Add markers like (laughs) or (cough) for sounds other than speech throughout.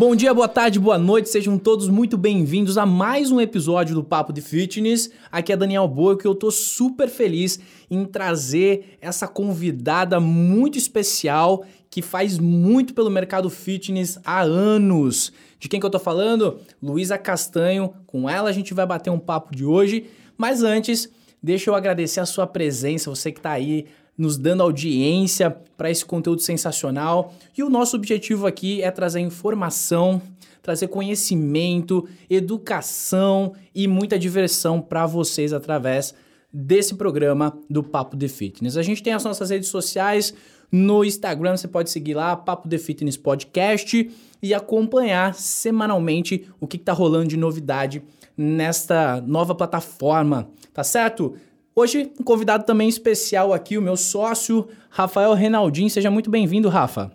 Bom dia, boa tarde, boa noite, sejam todos muito bem-vindos a mais um episódio do Papo de Fitness. Aqui é Daniel Boa, que eu tô super feliz em trazer essa convidada muito especial que faz muito pelo mercado fitness há anos. De quem que eu tô falando? Luísa Castanho. Com ela a gente vai bater um papo de hoje, mas antes, deixa eu agradecer a sua presença, você que tá aí nos dando audiência para esse conteúdo sensacional. E o nosso objetivo aqui é trazer informação, trazer conhecimento, educação e muita diversão para vocês através desse programa do Papo de Fitness. A gente tem as nossas redes sociais, no Instagram você pode seguir lá, Papo de Fitness Podcast e acompanhar semanalmente o que está rolando de novidade nesta nova plataforma, tá certo? Hoje, um convidado também especial aqui, o meu sócio, Rafael Renaldin. Seja muito bem-vindo, Rafa.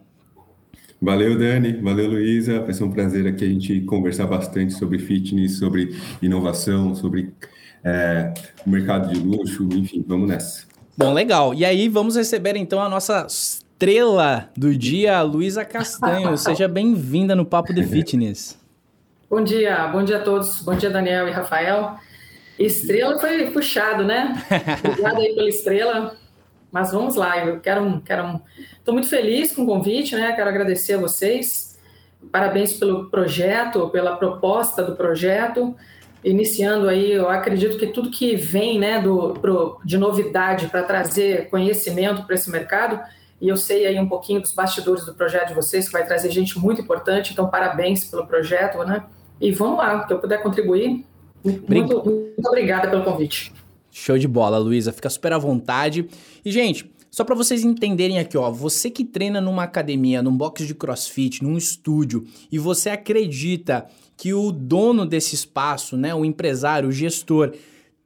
Valeu, Dani. Valeu, Luísa. Vai ser um prazer aqui a gente conversar bastante sobre fitness, sobre inovação, sobre é, o mercado de luxo, enfim, vamos nessa. Bom, legal. E aí, vamos receber então a nossa estrela do dia, Luísa Castanho. (laughs) Seja bem-vinda no Papo de Fitness. Bom dia, bom dia a todos. Bom dia, Daniel e Rafael. Estrela foi puxado, né? (laughs) Obrigada aí pela estrela. Mas vamos lá, eu quero um. Quero um... Estou muito feliz com o convite, né? Quero agradecer a vocês. Parabéns pelo projeto, pela proposta do projeto. Iniciando aí, eu acredito que tudo que vem né, do, pro, de novidade para trazer conhecimento para esse mercado, e eu sei aí um pouquinho dos bastidores do projeto de vocês, que vai trazer gente muito importante, então parabéns pelo projeto, né? E vamos lá, que eu puder contribuir, muito, muito obrigada pelo convite. Show de bola, Luísa. Fica super à vontade. E, gente, só para vocês entenderem aqui, ó, você que treina numa academia, num box de crossfit, num estúdio, e você acredita que o dono desse espaço, né, o empresário, o gestor,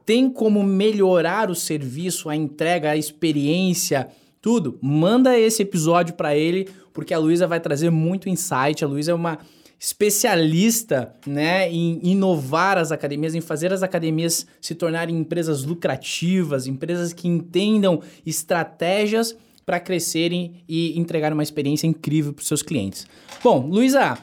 tem como melhorar o serviço, a entrega, a experiência, tudo, manda esse episódio para ele, porque a Luísa vai trazer muito insight. A Luísa é uma especialista né, em inovar as academias, em fazer as academias se tornarem empresas lucrativas, empresas que entendam estratégias para crescerem e entregar uma experiência incrível para os seus clientes. Bom, Luísa,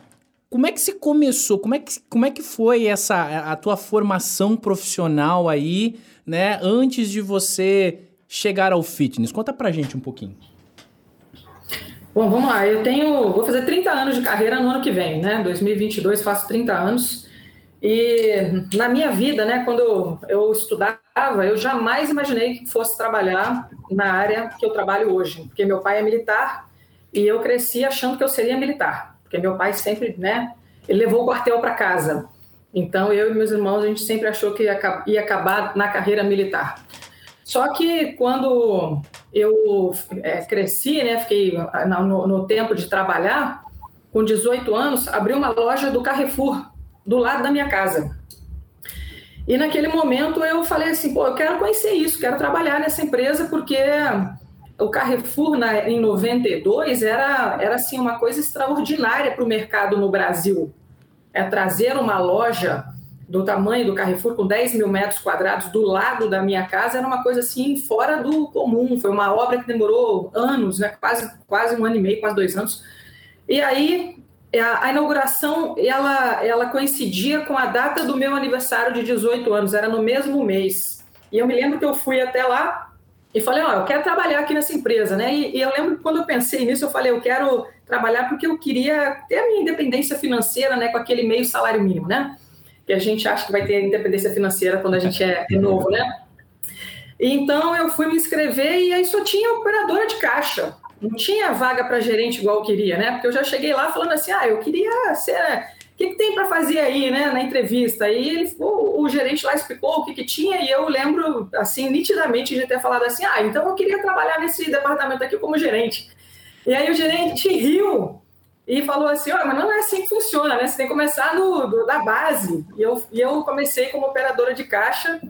como é que se começou? Como é que, como é que foi essa a tua formação profissional aí, né, antes de você chegar ao fitness? Conta pra gente um pouquinho. Bom, vamos lá. Eu tenho, vou fazer 30 anos de carreira no ano que vem, né? 2022 faço 30 anos. E na minha vida, né, quando eu estudava, eu jamais imaginei que fosse trabalhar na área que eu trabalho hoje, porque meu pai é militar e eu cresci achando que eu seria militar, porque meu pai sempre, né, ele levou o quartel para casa. Então eu e meus irmãos a gente sempre achou que ia, ia acabar na carreira militar. Só que quando eu é, cresci, né, fiquei no, no, tempo de trabalhar, com 18 anos, abri uma loja do Carrefour, do lado da minha casa. E naquele momento eu falei assim, pô, eu quero conhecer isso, quero trabalhar nessa empresa, porque o Carrefour na, em 92 era, era assim, uma coisa extraordinária para o mercado no Brasil. É trazer uma loja do tamanho do Carrefour, com 10 mil metros quadrados do lado da minha casa, era uma coisa assim fora do comum. Foi uma obra que demorou anos, né? quase, quase um ano e meio, quase dois anos. E aí a, inauguração ela, ela coincidia com a data do meu aniversário de 18 anos, era no mesmo mês. E eu me lembro que eu fui até lá e falei, ó, oh, eu quero trabalhar aqui nessa empresa, né? E, e, eu lembro que quando eu pensei nisso, eu falei, eu quero trabalhar porque eu queria ter a minha independência financeira, né, com aquele meio salário mínimo, né? Que a gente acha que vai ter independência financeira quando a gente é, é novo, né? Então eu fui me inscrever e aí só tinha operadora de caixa. Não tinha vaga para gerente igual eu queria, né? Porque eu já cheguei lá falando assim: ah, eu queria ser. O que, que tem para fazer aí, né, na entrevista? Aí ele, o, o gerente lá explicou o que, que tinha e eu lembro, assim, nitidamente de ter falado assim: ah, então eu queria trabalhar nesse departamento aqui como gerente. E aí o gerente riu e falou assim: olha, mas não é assim que funciona, né? Você tem que começar no, do, da base. E eu, e eu comecei como operadora de caixa.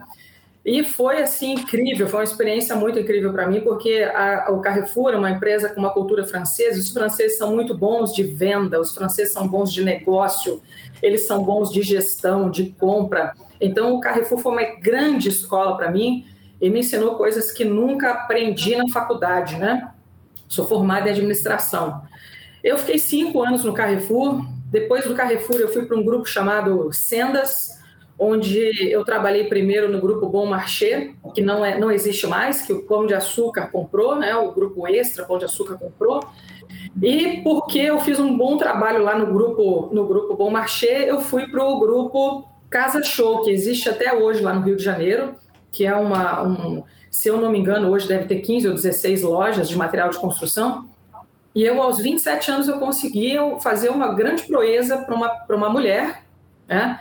E foi assim incrível, foi uma experiência muito incrível para mim, porque a, o Carrefour é uma empresa com uma cultura francesa. Os franceses são muito bons de venda, os franceses são bons de negócio, eles são bons de gestão, de compra. Então, o Carrefour foi uma grande escola para mim e me ensinou coisas que nunca aprendi na faculdade, né? Sou formada em administração. Eu fiquei cinco anos no Carrefour depois do Carrefour, eu fui para um grupo chamado Sendas, onde eu trabalhei primeiro no grupo Bom Marché, que não, é, não existe mais, que o Pão de Açúcar comprou, né? o grupo Extra Pão de Açúcar comprou. E porque eu fiz um bom trabalho lá no grupo, no grupo Bom Marché, eu fui para o grupo Casa Show, que existe até hoje lá no Rio de Janeiro, que é uma, um, se eu não me engano, hoje deve ter 15 ou 16 lojas de material de construção. E eu, aos 27 anos, eu consegui fazer uma grande proeza para uma, uma mulher, né?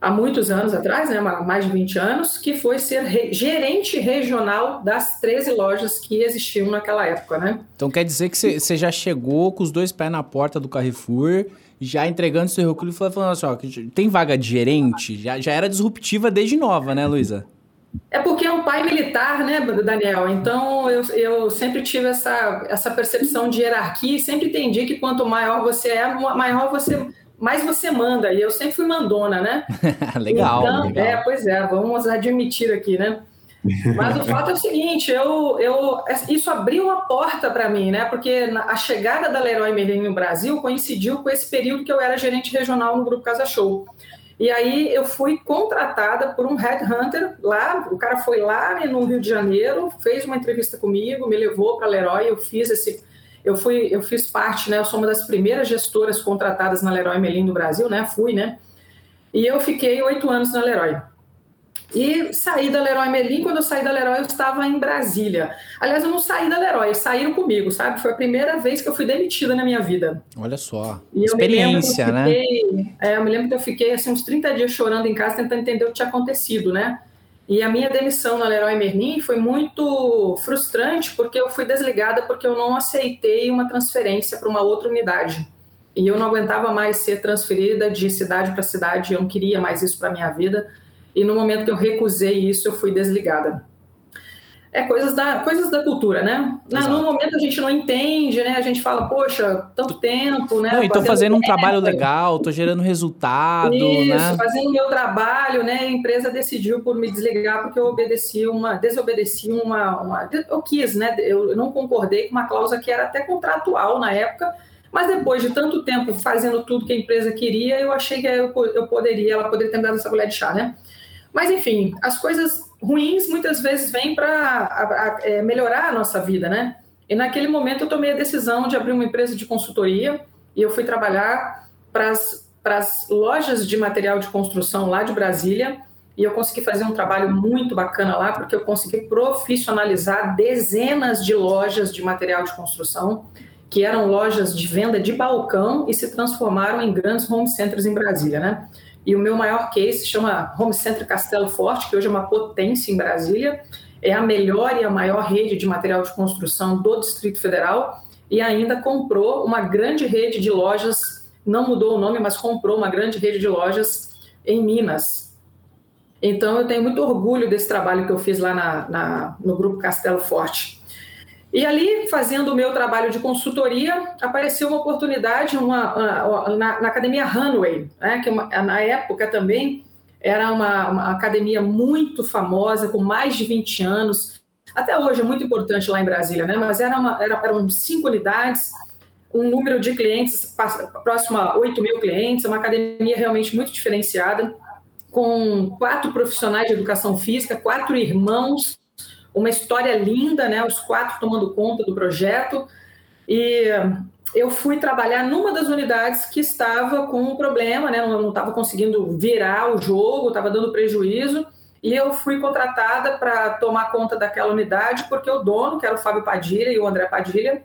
há muitos anos atrás, né, mais de 20 anos, que foi ser re gerente regional das 13 lojas que existiam naquela época. Né? Então quer dizer que você já chegou com os dois pés na porta do Carrefour, já entregando seu currículo e falando assim, ó, tem vaga de gerente? Já, já era disruptiva desde nova, né, Luísa? É porque é um pai militar, né, Daniel? Então eu, eu sempre tive essa, essa percepção de hierarquia e sempre entendi que quanto maior você é, maior você mais você manda. E eu sempre fui mandona, né? (laughs) legal, então, legal. É, pois é, vamos admitir aqui, né? Mas o fato é o seguinte, eu, eu, isso abriu uma porta para mim, né? Porque a chegada da Leroy Merlin no Brasil coincidiu com esse período que eu era gerente regional no Grupo Casa Show. E aí eu fui contratada por um headhunter lá, o cara foi lá no Rio de Janeiro, fez uma entrevista comigo, me levou para a Leroy, eu fiz esse eu fui eu fiz parte, né, eu sou uma das primeiras gestoras contratadas na Leroy Merlin do Brasil, né? Fui, né? E eu fiquei oito anos na Leroy. E saí da Leroy Merlin, quando eu saí da Leroy, eu estava em Brasília. Aliás, eu não saí da Leroy, saíram comigo, sabe? Foi a primeira vez que eu fui demitida na minha vida. Olha só, e experiência, né? Fiquei, é, eu me lembro que eu fiquei assim, uns 30 dias chorando em casa, tentando entender o que tinha acontecido, né? E a minha demissão na Leroy Merlin foi muito frustrante, porque eu fui desligada porque eu não aceitei uma transferência para uma outra unidade. E eu não aguentava mais ser transferida de cidade para cidade, eu não queria mais isso para minha vida e no momento que eu recusei isso, eu fui desligada. É coisas da, coisas da cultura, né? Exato. No momento a gente não entende, né? A gente fala, poxa, tanto tempo, né? Não, estou fazendo, fazendo um trabalho legal, estou gerando resultado, Isso, né? fazendo o meu trabalho, né? A empresa decidiu por me desligar porque eu obedeci uma, desobedeci uma, uma eu quis, né? Eu não concordei com uma cláusula que era até contratual na época, mas depois de tanto tempo fazendo tudo que a empresa queria, eu achei que eu, eu poderia, ela poderia ter me dado essa colher de chá, né? Mas, enfim, as coisas ruins muitas vezes vêm para é, melhorar a nossa vida, né? E naquele momento eu tomei a decisão de abrir uma empresa de consultoria e eu fui trabalhar para as lojas de material de construção lá de Brasília e eu consegui fazer um trabalho muito bacana lá porque eu consegui profissionalizar dezenas de lojas de material de construção que eram lojas de venda de balcão e se transformaram em grandes home centers em Brasília, né? E o meu maior case chama Home Center Castelo Forte, que hoje é uma potência em Brasília. É a melhor e a maior rede de material de construção do Distrito Federal e ainda comprou uma grande rede de lojas, não mudou o nome, mas comprou uma grande rede de lojas em Minas. Então eu tenho muito orgulho desse trabalho que eu fiz lá na, na, no Grupo Castelo Forte. E ali, fazendo o meu trabalho de consultoria, apareceu uma oportunidade uma, uma, na, na, Academia Runway, né, que uma, na época também era uma, academia muito famosa, com mais de 20 anos. Até hoje é muito importante lá em Brasília, né, mas era uma, era, eram cinco unidades, um número de clientes próximo a 8 mil clientes, uma academia realmente muito diferenciada, com quatro profissionais de educação física, quatro irmãos uma história linda, né? Os quatro tomando conta do projeto. E eu fui trabalhar numa das unidades que estava com um problema, né? Não estava conseguindo virar o jogo, estava dando prejuízo. E eu fui contratada para tomar conta daquela unidade, porque o dono, que era o Fábio Padilha e o André Padilha,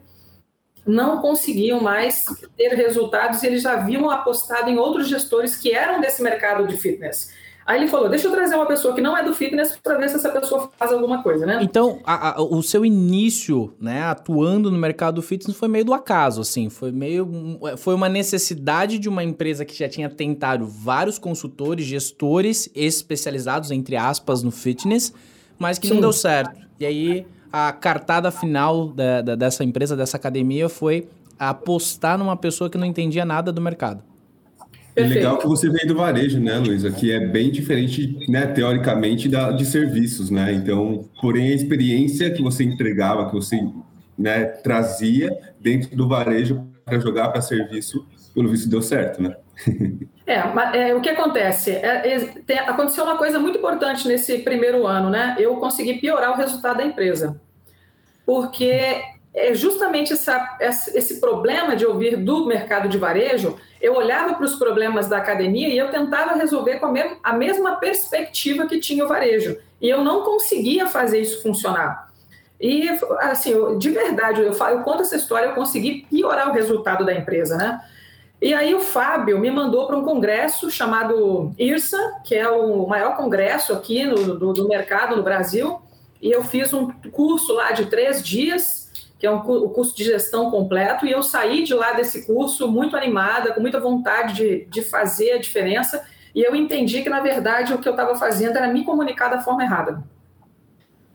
não conseguiam mais ter resultados e eles já haviam apostado em outros gestores que eram desse mercado de fitness. Aí ele falou: deixa eu trazer uma pessoa que não é do fitness para ver se essa pessoa faz alguma coisa, né? Então, a, a, o seu início, né, atuando no mercado do fitness foi meio do acaso, assim, foi meio. Foi uma necessidade de uma empresa que já tinha tentado vários consultores, gestores especializados, entre aspas, no fitness, mas que Sim. não deu certo. E aí a cartada final da, da, dessa empresa, dessa academia, foi apostar numa pessoa que não entendia nada do mercado. É legal que você veio do varejo, né, Luísa? Que é bem diferente, né, teoricamente, da, de serviços, né? Então, porém, a experiência que você entregava, que você né, trazia dentro do varejo para jogar para serviço, pelo visto deu certo, né? (laughs) É, mas, é, o que acontece? É, é, tem, aconteceu uma coisa muito importante nesse primeiro ano, né? Eu consegui piorar o resultado da empresa. Porque é justamente essa, esse problema de ouvir do mercado de varejo, eu olhava para os problemas da academia e eu tentava resolver com a, mesma, a mesma perspectiva que tinha o varejo. E eu não conseguia fazer isso funcionar. E, assim, eu, de verdade, eu, falo, eu conto essa história, eu consegui piorar o resultado da empresa, né? E aí o Fábio me mandou para um congresso chamado IRSA, que é o maior congresso aqui no, do, do mercado no Brasil, e eu fiz um curso lá de três dias, que é um, o curso de gestão completo, e eu saí de lá desse curso muito animada, com muita vontade de, de fazer a diferença, e eu entendi que, na verdade, o que eu estava fazendo era me comunicar da forma errada.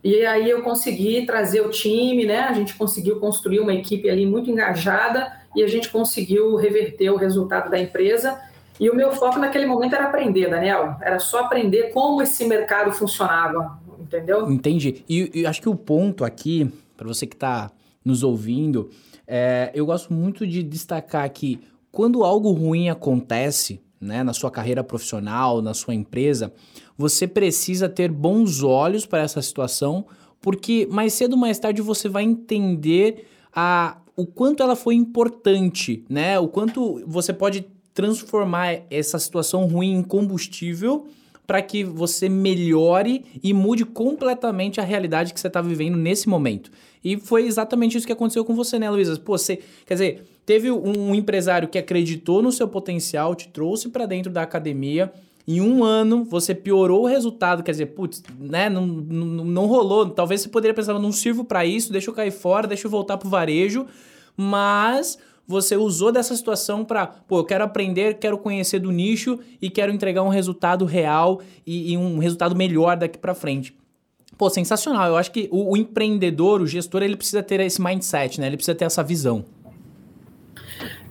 E aí eu consegui trazer o time, né? A gente conseguiu construir uma equipe ali muito engajada e a gente conseguiu reverter o resultado da empresa. E o meu foco naquele momento era aprender, Daniel. Era só aprender como esse mercado funcionava, entendeu? Entendi. E, e acho que o ponto aqui, para você que está nos ouvindo, é, eu gosto muito de destacar que quando algo ruim acontece, né, na sua carreira profissional, na sua empresa, você precisa ter bons olhos para essa situação, porque mais cedo ou mais tarde você vai entender a, o quanto ela foi importante, né? O quanto você pode transformar essa situação ruim em combustível para que você melhore e mude completamente a realidade que você está vivendo nesse momento. E foi exatamente isso que aconteceu com você, né, Luísa? Pô, você, quer dizer, teve um empresário que acreditou no seu potencial, te trouxe para dentro da academia. Em um ano, você piorou o resultado, quer dizer, putz, né, não, não, não rolou. Talvez você poderia pensar, não sirvo para isso, deixa eu cair fora, deixa eu voltar pro varejo. Mas você usou dessa situação para, pô, eu quero aprender, quero conhecer do nicho e quero entregar um resultado real e, e um resultado melhor daqui para frente. Pô, sensacional. Eu acho que o, o, empreendedor, o gestor, ele precisa ter esse mindset, né? Ele precisa ter essa visão.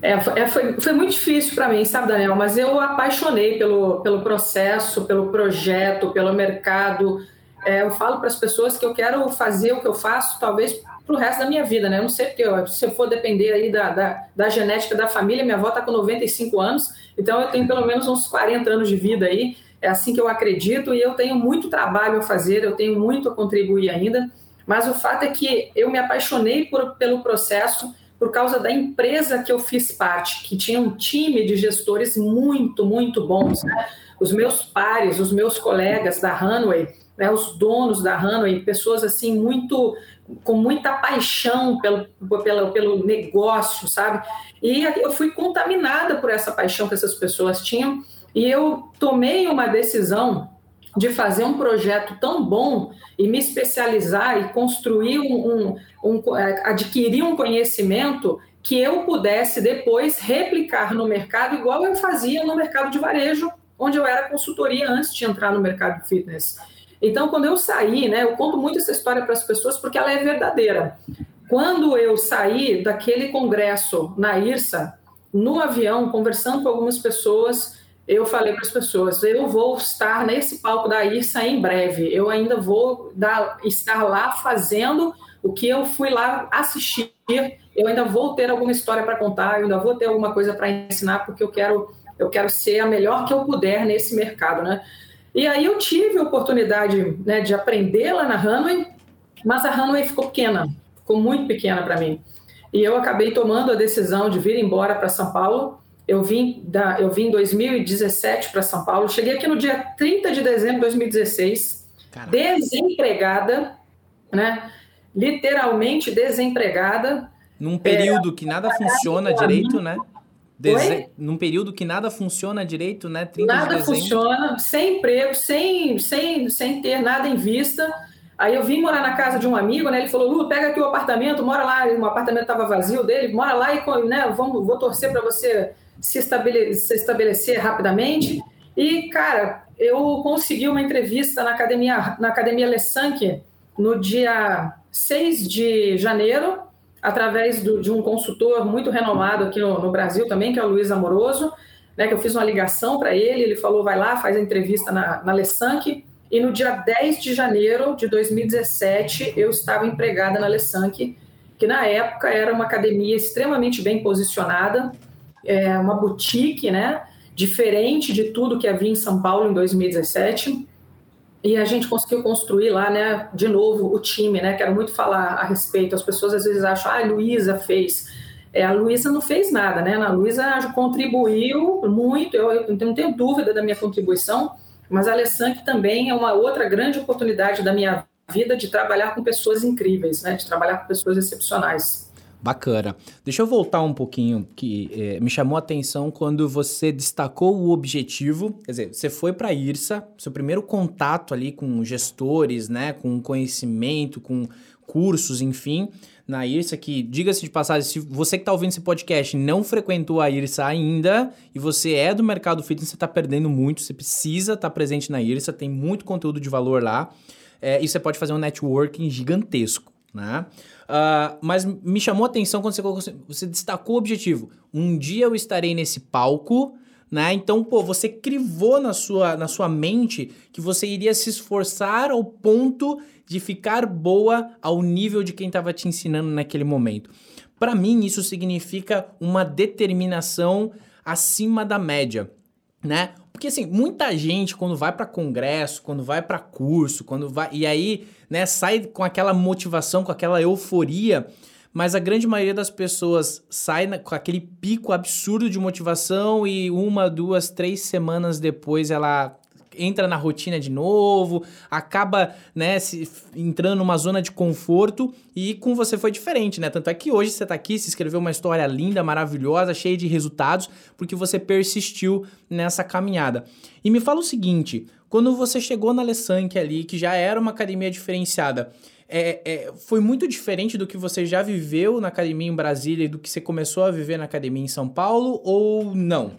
É, foi, é, foi muito difícil para mim, sabe, Daniel? Mas eu apaixonei pelo, pelo processo, pelo projeto, pelo mercado. É, eu falo para as pessoas que eu quero fazer o que eu faço, talvez para o resto da minha vida, né? Eu não sei porque eu, se eu for depender aí da, da, da genética da família, minha avó está com 95 anos, então eu tenho pelo menos uns 40 anos de vida aí. É assim que eu acredito e eu tenho muito trabalho a fazer, eu tenho muito a contribuir ainda. Mas o fato é que eu me apaixonei por, pelo processo por causa da empresa que eu fiz parte, que tinha um time de gestores muito, muito bons. Né? Os meus pares, os meus colegas da Runway, né, os donos da Hanway, pessoas assim muito com muita paixão pelo, pelo, pelo negócio, sabe? E eu fui contaminada por essa paixão que essas pessoas tinham e eu tomei uma decisão de fazer um projeto tão bom e me especializar e construir um, um, um adquirir um conhecimento que eu pudesse depois replicar no mercado igual eu fazia no mercado de varejo, onde eu era consultoria antes de entrar no mercado de fitness. Então, quando eu saí, né, eu conto muito essa história para as pessoas porque ela é verdadeira. Quando eu saí daquele congresso na IRSA, no avião, conversando com algumas pessoas, eu falei para as pessoas: eu vou estar nesse palco da IRSA em breve. Eu ainda vou dar, estar lá fazendo o que eu fui lá assistir. Eu ainda vou ter alguma história para contar, eu ainda vou ter alguma coisa para ensinar, porque eu quero, eu quero ser a melhor que eu puder nesse mercado, né? E aí eu tive a oportunidade né, de aprender lá na Hanway, mas a Hanway ficou pequena, ficou muito pequena para mim. E eu acabei tomando a decisão de vir embora para São Paulo. Eu vim, da, eu vim em 2017 para São Paulo. Cheguei aqui no dia 30 de dezembro de 2016, Caramba. desempregada, né? literalmente desempregada. Num período é, que nada funciona direito, né? Deze... Num período que nada funciona direito, né? 30 nada de funciona, sem emprego, sem, sem, sem ter nada em vista. Aí eu vim morar na casa de um amigo, né? Ele falou: Lu, pega aqui o apartamento, mora lá. O apartamento estava vazio dele, mora lá e né, vamos, vou torcer para você se estabelecer, se estabelecer rapidamente. E, cara, eu consegui uma entrevista na academia, na academia Lessanque no dia 6 de janeiro através do, de um consultor muito renomado aqui no, no, Brasil também, que é o Luiz Amoroso, né, que eu fiz uma ligação para ele, ele falou, vai lá, faz a entrevista na, na Lessank, e no dia 10 de janeiro de 2017 eu estava empregada na Lessank, que na época era uma academia extremamente bem posicionada, é, uma boutique, né? Diferente de tudo que havia em São Paulo em 2017. E a gente conseguiu construir lá, né, de novo, o time, né? Quero muito falar a respeito. As pessoas às vezes acham, ah, a Luísa fez. É, a Luísa não fez nada, né? A Luísa contribuiu muito, eu, eu não tenho dúvida da minha contribuição, mas a Alessandra também é uma outra grande oportunidade da minha vida de trabalhar com pessoas incríveis, né? De trabalhar com pessoas excepcionais. Bacana. Deixa eu voltar um pouquinho, que é, me chamou a atenção quando você destacou o objetivo. Quer dizer, você foi para a IRSA, seu primeiro contato ali com gestores, né, com conhecimento, com cursos, enfim, na IRSA, que, diga-se de passagem, se você que está ouvindo esse podcast não frequentou a IRSA ainda e você é do mercado fitness, você está perdendo muito, você precisa estar tá presente na IRSA, tem muito conteúdo de valor lá, é, e você pode fazer um networking gigantesco, né? Uh, mas me chamou a atenção quando você, colocou, você destacou o objetivo. Um dia eu estarei nesse palco, né? Então, pô, você crivou na sua, na sua mente que você iria se esforçar ao ponto de ficar boa ao nível de quem estava te ensinando naquele momento. Para mim, isso significa uma determinação acima da média, né? Porque assim, muita gente quando vai para congresso, quando vai para curso, quando vai e aí, né, sai com aquela motivação, com aquela euforia, mas a grande maioria das pessoas sai na, com aquele pico absurdo de motivação e uma, duas, três semanas depois ela entra na rotina de novo, acaba, né, se, entrando numa zona de conforto e com você foi diferente, né? Tanto é que hoje você tá aqui, se escreveu uma história linda, maravilhosa, cheia de resultados, porque você persistiu nessa caminhada. E me fala o seguinte, quando você chegou na Alessanque ali, que já era uma academia diferenciada, é, é, foi muito diferente do que você já viveu na academia em Brasília e do que você começou a viver na academia em São Paulo ou não?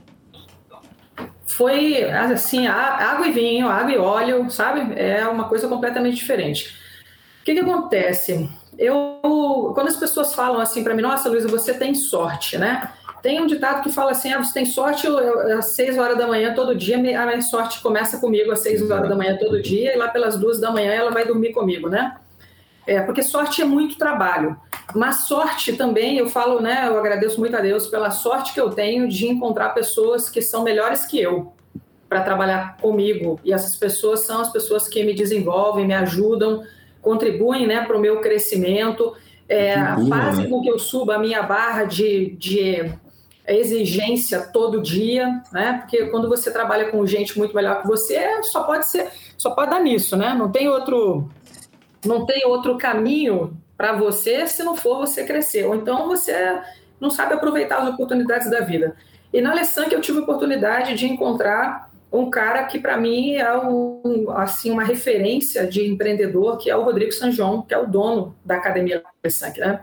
Foi assim, água e vinho, água e óleo, sabe? É uma coisa completamente diferente. O que, que acontece? Eu, quando as pessoas falam assim para mim, nossa, Luísa, você tem sorte, né? Tem um ditado que fala assim, ah, você tem sorte às seis horas da manhã todo dia, a minha sorte começa comigo às seis horas da manhã todo dia e lá pelas duas da manhã ela vai dormir comigo, né? É, porque sorte é muito trabalho. Mas sorte também, eu falo, né? Eu agradeço muito a Deus pela sorte que eu tenho de encontrar pessoas que são melhores que eu para trabalhar comigo. E essas pessoas são as pessoas que me desenvolvem, me ajudam, contribuem né, para o meu crescimento, é, fazem né? com que eu suba a minha barra de, de exigência todo dia, né? Porque quando você trabalha com gente muito melhor que você, só pode ser, só pode dar nisso, né? Não tem outro não tem outro caminho para você se não for você crescer. Ou então você não sabe aproveitar as oportunidades da vida. E na Alessandra eu tive a oportunidade de encontrar um cara que para mim é um, assim uma referência de empreendedor, que é o Rodrigo Sanjon, que é o dono da Academia Alessandra. Né?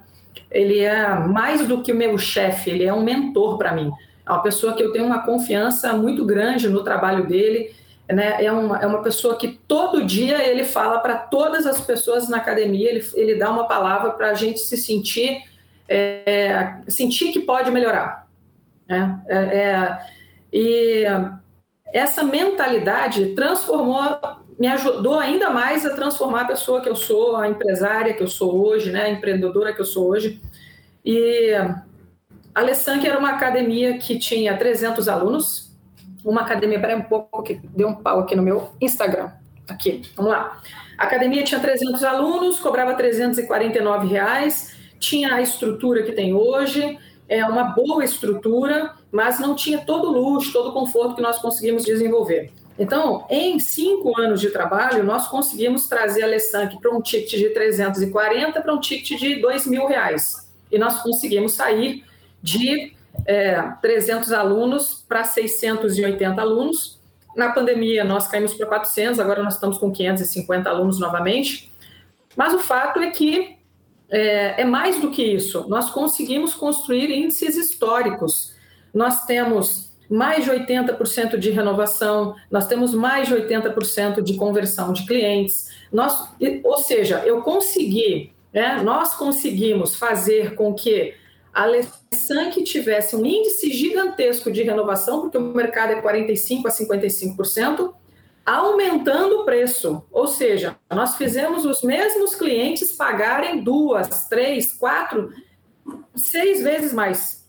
Ele é mais do que o meu chefe, ele é um mentor para mim. É uma pessoa que eu tenho uma confiança muito grande no trabalho dele né, é, uma, é uma pessoa que todo dia ele fala para todas as pessoas na academia, ele, ele dá uma palavra para a gente se sentir, é, sentir que pode melhorar. Né? É, é, e essa mentalidade transformou, me ajudou ainda mais a transformar a pessoa que eu sou, a empresária que eu sou hoje, né, a empreendedora que eu sou hoje. E a Alessandra era uma academia que tinha 300 alunos, uma academia, peraí um pouco, que deu um pau aqui no meu Instagram. Aqui, vamos lá. A academia tinha 300 alunos, cobrava 349 reais, tinha a estrutura que tem hoje, é uma boa estrutura, mas não tinha todo o luxo, todo o conforto que nós conseguimos desenvolver. Então, em cinco anos de trabalho, nós conseguimos trazer a Alessanque para um ticket de 340 para um ticket de 2 mil reais. E nós conseguimos sair de é, 300 alunos para 680 alunos. Na pandemia, nós caímos para 400, agora nós estamos com 550 alunos novamente. Mas o fato é que é, é mais do que isso. Nós conseguimos construir índices históricos. Nós temos mais de 80% de renovação, nós temos mais de 80% de conversão de clientes. Nós, ou seja, eu consegui, né, nós conseguimos fazer com que a Alessan tivesse um índice gigantesco de renovação, porque o mercado é 45% a 55%, aumentando o preço. Ou seja, nós fizemos os mesmos clientes pagarem duas, três, quatro, seis vezes mais.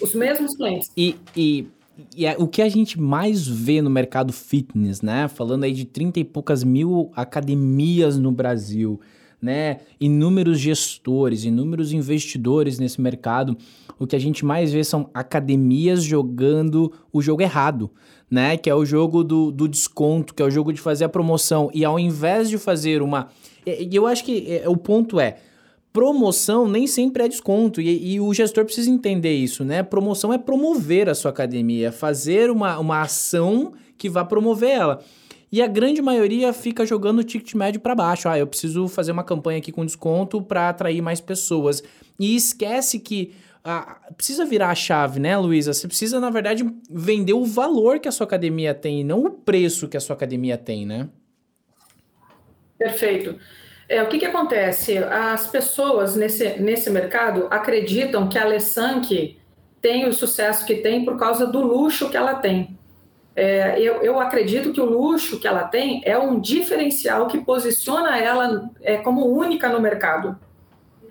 Os mesmos clientes. E, e, e é, o que a gente mais vê no mercado fitness, né? Falando aí de 30 e poucas mil academias no Brasil, né? Inúmeros gestores, inúmeros investidores nesse mercado. O que a gente mais vê são academias jogando o jogo errado né? Que é o jogo do, do desconto, que é o jogo de fazer a promoção. E ao invés de fazer uma. E eu acho que é, o ponto é. Promoção nem sempre é desconto, e, e, o gestor precisa entender isso, né? Promoção é promover a sua academia, é fazer uma, uma ação que vá promover ela. E a grande maioria fica jogando o ticket médio para baixo. Ah, eu preciso fazer uma campanha aqui com desconto para atrair mais pessoas. E esquece que ah, precisa virar a chave, né, Luísa? Você precisa, na verdade, vender o valor que a sua academia tem, e não o preço que a sua academia tem, né? Perfeito. É, o que, que acontece? As pessoas nesse, nesse mercado acreditam que a Alessanque tem o sucesso que tem por causa do luxo que ela tem. É, eu, eu, acredito que o luxo que ela tem é um diferencial que posiciona ela é, como única no mercado.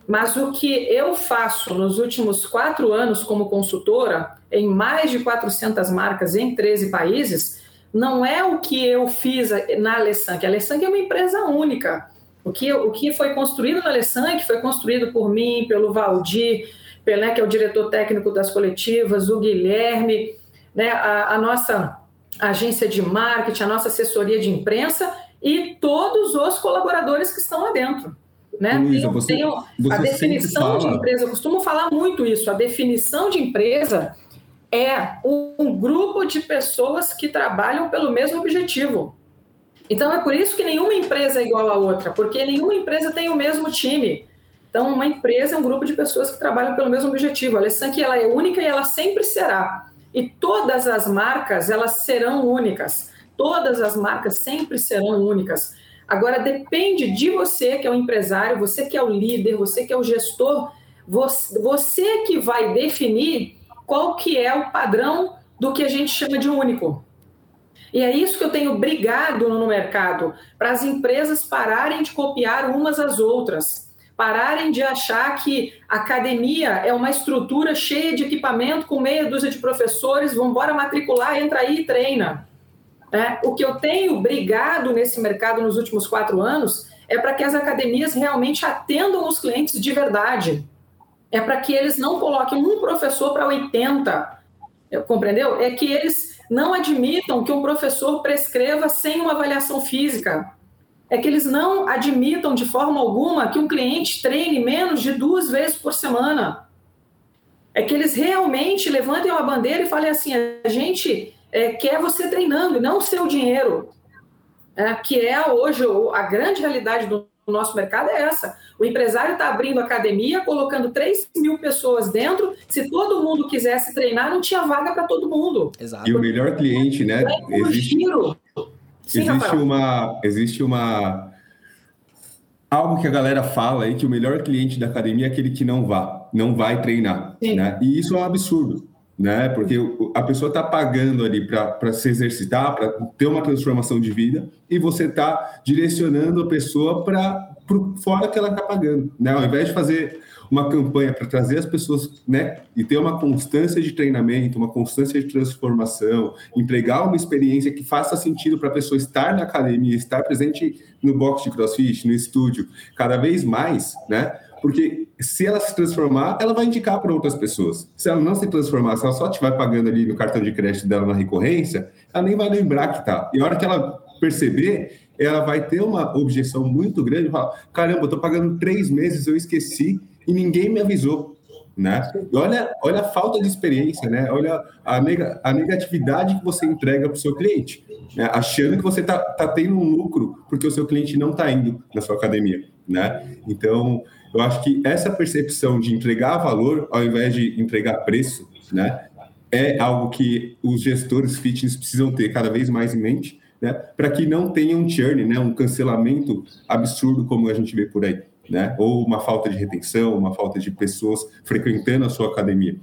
Mas o que eu faço nos últimos quatro anos como consultora, em mais de 400 marcas em 13 países, não é o que eu fiz na Alessank. A Alessank é uma empresa única. O que, o que foi construído na Alessank foi construído por mim, pelo Valdir, né, que é o diretor técnico das coletivas, o Guilherme, né, a, a nossa agência de marketing, a nossa assessoria de imprensa e todos os colaboradores que estão lá dentro. Né? Luísa, tem, você, tem você a definição de empresa, eu costumo falar muito isso, a definição de empresa é um grupo de pessoas que trabalham pelo mesmo objetivo. Então é por isso que nenhuma empresa é igual a outra, porque nenhuma empresa tem o mesmo time. Então uma empresa é um grupo de pessoas que trabalham pelo mesmo objetivo. A Alessanque ela é única e ela sempre será. E todas as marcas elas serão únicas. Todas as marcas sempre serão únicas. Agora depende de você que é o empresário, você que é o líder, você que é o gestor, você, você que vai definir qual que é o padrão do que a gente chama de único. E é isso que eu tenho brigado no mercado, para as empresas pararem de copiar umas às outras, pararem de achar que academia é uma estrutura cheia de equipamento com meia dúzia de professores, vão embora matricular, entra aí e treina. É, o que eu tenho brigado nesse mercado nos últimos quatro anos é para que as academias realmente atendam os clientes de verdade. É para que eles não coloquem um professor para 80, compreendeu? É que eles não admitam que um professor prescreva sem uma avaliação física. É que eles não admitam de forma alguma que um cliente treine menos de duas vezes por semana. É que eles realmente levantem uma bandeira e falem assim: a gente é, quer você treinando, e não o seu dinheiro. É, que é hoje a grande realidade do nosso mercado é essa. O empresário está abrindo academia, colocando 3 mil pessoas dentro. Se todo mundo quisesse treinar, não tinha vaga para todo mundo. Exato. E o melhor cliente, né? É existe, Sim, existe uma, existe uma algo que a galera fala aí que o melhor cliente da academia é aquele que não vá, não vai treinar, né? E isso é um absurdo né? Porque a pessoa está pagando ali para se exercitar, para ter uma transformação de vida, e você está direcionando a pessoa para fora que ela está pagando, né? Ao invés de fazer uma campanha para trazer as pessoas, né, e ter uma constância de treinamento, uma constância de transformação, entregar uma experiência que faça sentido para a pessoa estar na academia, estar presente no box de CrossFit, no estúdio, cada vez mais, né? Porque se ela se transformar, ela vai indicar para outras pessoas. Se ela não se transformar, se ela só estiver pagando ali no cartão de crédito dela na recorrência, ela nem vai lembrar que tá. E a hora que ela perceber, ela vai ter uma objeção muito grande falar: caramba, eu estou pagando três meses, eu esqueci e ninguém me avisou. Né? E olha, olha a falta de experiência, né? olha a, neg a negatividade que você entrega para o seu cliente, né? achando que você está tá tendo um lucro porque o seu cliente não está indo na sua academia. Né? Então, eu acho que essa percepção de entregar valor ao invés de entregar preço, né, é algo que os gestores fitness precisam ter cada vez mais em mente, né, para que não tenha um churn, né, um cancelamento absurdo como a gente vê por aí, né, ou uma falta de retenção, uma falta de pessoas frequentando a sua academia.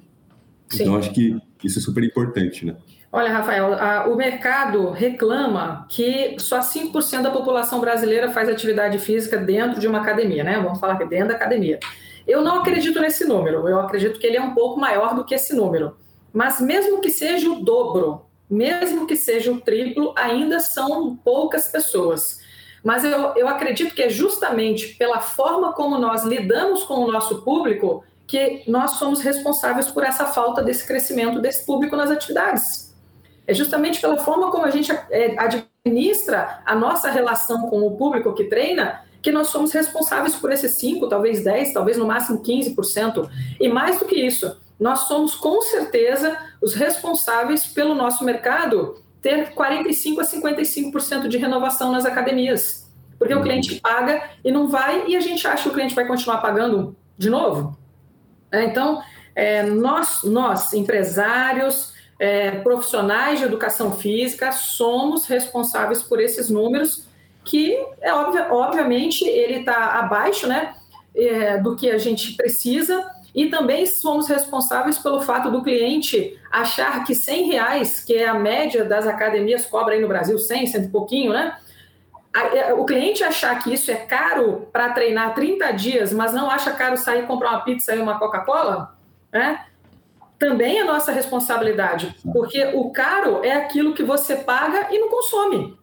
Sim. Então acho que Isso é super importante, né? Olha, Rafael, a, o mercado reclama que só 5% da população brasileira faz atividade física dentro de uma academia, né? Vamos falar que dentro da academia. Eu não acredito nesse número, eu acredito que ele é um pouco maior do que esse número. Mas mesmo que seja o dobro, mesmo que seja o triplo, ainda são poucas pessoas. Mas eu, eu acredito que é justamente pela forma como nós lidamos com o nosso público que nós somos responsáveis por essa falta desse crescimento desse público nas atividades. É justamente pela forma como a gente é, administra a nossa relação com o público que treina que nós somos responsáveis por esses 5, talvez 10, talvez no máximo 15%. E mais do que isso, nós somos com certeza os responsáveis pelo nosso mercado ter 45 a 55% de renovação nas academias. Porque o cliente paga e não vai, e a gente acha que o cliente vai continuar pagando de novo. É, então, é, nós, nós, empresários, é, profissionais de educação física somos responsáveis por esses números, que é óbvio, obviamente ele está abaixo né, é, do que a gente precisa, e também somos responsáveis pelo fato do cliente achar que 100 reais, que é a média das academias, cobra aí no Brasil 100, 100 e pouquinho, né? É, o cliente achar que isso é caro para treinar 30 dias, mas não acha caro sair comprar uma pizza e uma Coca-Cola, né? também é nossa responsabilidade, porque o caro é aquilo que você paga e não consome.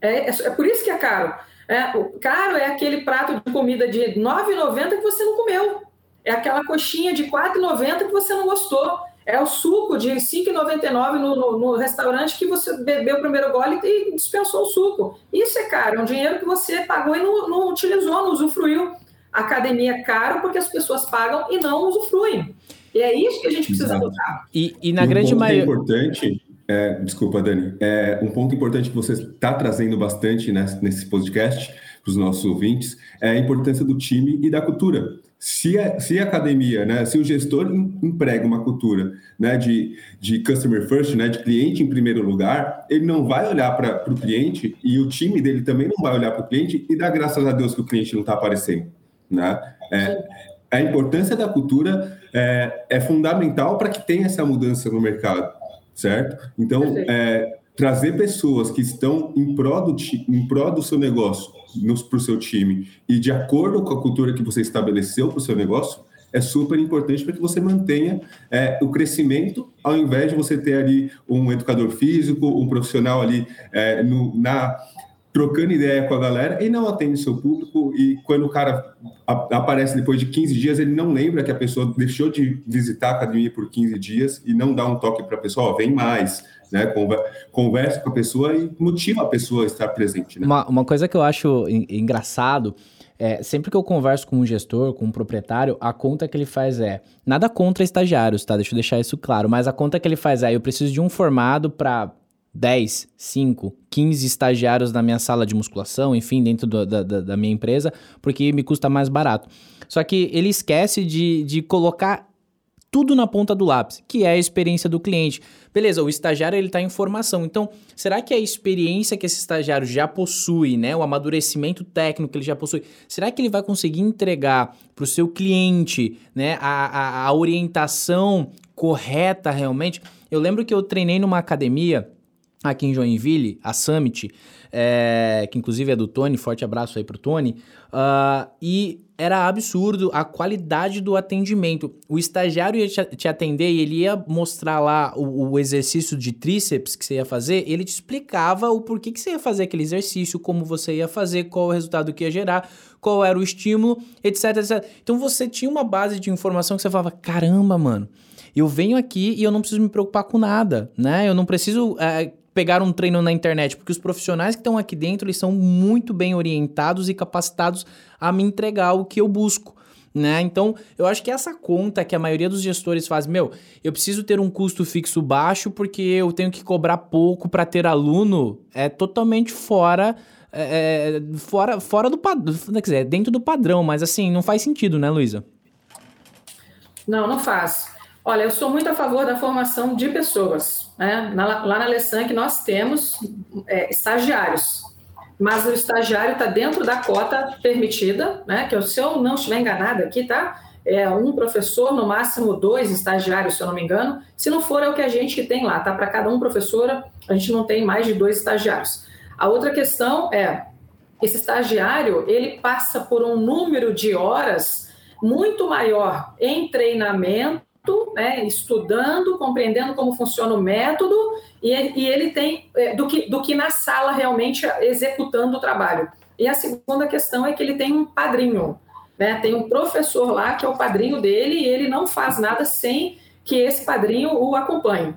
É, é, é por isso que é caro. É, o caro é aquele prato de comida de R$ 9,90 que você não comeu. É aquela coxinha de R$ 4,90 que você não gostou. É o suco de R$ 5,99 no, no, no, restaurante que você bebeu o primeiro gole e dispensou o suco. Isso é caro, é um dinheiro que você pagou e não, não utilizou, não usufruiu. academia é caro porque as pessoas pagam e não usufruem. E é isso que a gente precisa mudar. E, e na e grande um maioria. importante. É, desculpa, Dani. É, um ponto importante que você está trazendo bastante nesse, nesse podcast para os nossos ouvintes é a importância do time e da cultura. Se a, se a academia, né, se o gestor emprega uma cultura né, de, de customer first, né, de cliente em primeiro lugar, ele não vai olhar para o cliente e o time dele também não vai olhar para o cliente e dar graças a Deus que o cliente não está aparecendo. Né? É, a importância da cultura é, é fundamental para que tenha essa mudança no mercado, certo? Então, é, trazer pessoas que estão em prol do, em prol do seu negócio para o seu time e de acordo com a cultura que você estabeleceu para o seu negócio é super importante para que você mantenha é, o crescimento, ao invés de você ter ali um educador físico, um profissional ali é, no, na trocando ideia com a galera e não atende seu público. E quando o cara aparece depois de 15 dias, ele não lembra que a pessoa deixou de visitar a academia por 15 dias e não dá um toque para a pessoa, ó, vem mais. Né, conversa com a pessoa e motiva a pessoa a estar presente. Né? Uma, uma coisa que eu acho engraçado é, sempre que eu converso com um gestor, com um proprietário, a conta que ele faz é nada contra estagiários, tá? Deixa eu deixar isso claro, mas a conta que ele faz é eu preciso de um formado para 10, 5, 15 estagiários na minha sala de musculação, enfim, dentro do, da, da, minha empresa, porque me custa mais barato. Só que ele esquece de, de colocar tudo na ponta do lápis, que é a experiência do cliente. Beleza, o estagiário ele está em formação. Então, será que a experiência que esse estagiário já possui, né, o amadurecimento técnico que ele já possui, será que ele vai conseguir entregar para o seu cliente, né, a, a, a orientação correta realmente? Eu lembro que eu treinei numa academia aqui em Joinville, a Summit, é, que inclusive é do Tony, forte abraço aí pro Tony, uh, e era absurdo a qualidade do atendimento. O estagiário ia te, te atender e ele ia mostrar lá o, o, exercício de tríceps que você ia fazer, ele te explicava o porquê que você ia fazer aquele exercício, como você ia fazer, qual o resultado que ia gerar, qual era o estímulo, etc, etc. Então você tinha uma base de informação que você falava, caramba, mano, eu venho aqui e eu não preciso me preocupar com nada, né? Eu não preciso é, pegar um treino na internet, porque os profissionais que estão aqui dentro, eles são muito bem orientados e capacitados a me entregar o que eu busco. Né? Então, eu acho que essa conta que a maioria dos gestores faz, meu, eu preciso ter um custo fixo baixo porque eu tenho que cobrar pouco para ter aluno, é totalmente fora é, é, fora, fora do padrão, quer dizer, dentro do padrão, mas assim, não faz sentido, né, Luísa? Não, não faz. Olha, eu sou muito a favor da formação de pessoas. Né? Na, lá na Lessanc nós temos é, estagiários, mas o estagiário está dentro da cota permitida, né? que se eu não estiver enganada aqui, tá? é um professor, no máximo dois estagiários, se eu não me engano. Se não for, é o que a gente tem lá, tá? Para cada um professora, a gente não tem mais de dois estagiários. A outra questão é, esse estagiário, ele passa por um número de horas muito maior em treinamento, né, estudando, compreendendo como funciona o método, e, e ele tem é, do, que, do que na sala realmente executando o trabalho. E a segunda questão é que ele tem um padrinho, né? Tem um professor lá que é o padrinho dele e ele não faz nada sem que esse padrinho o acompanhe.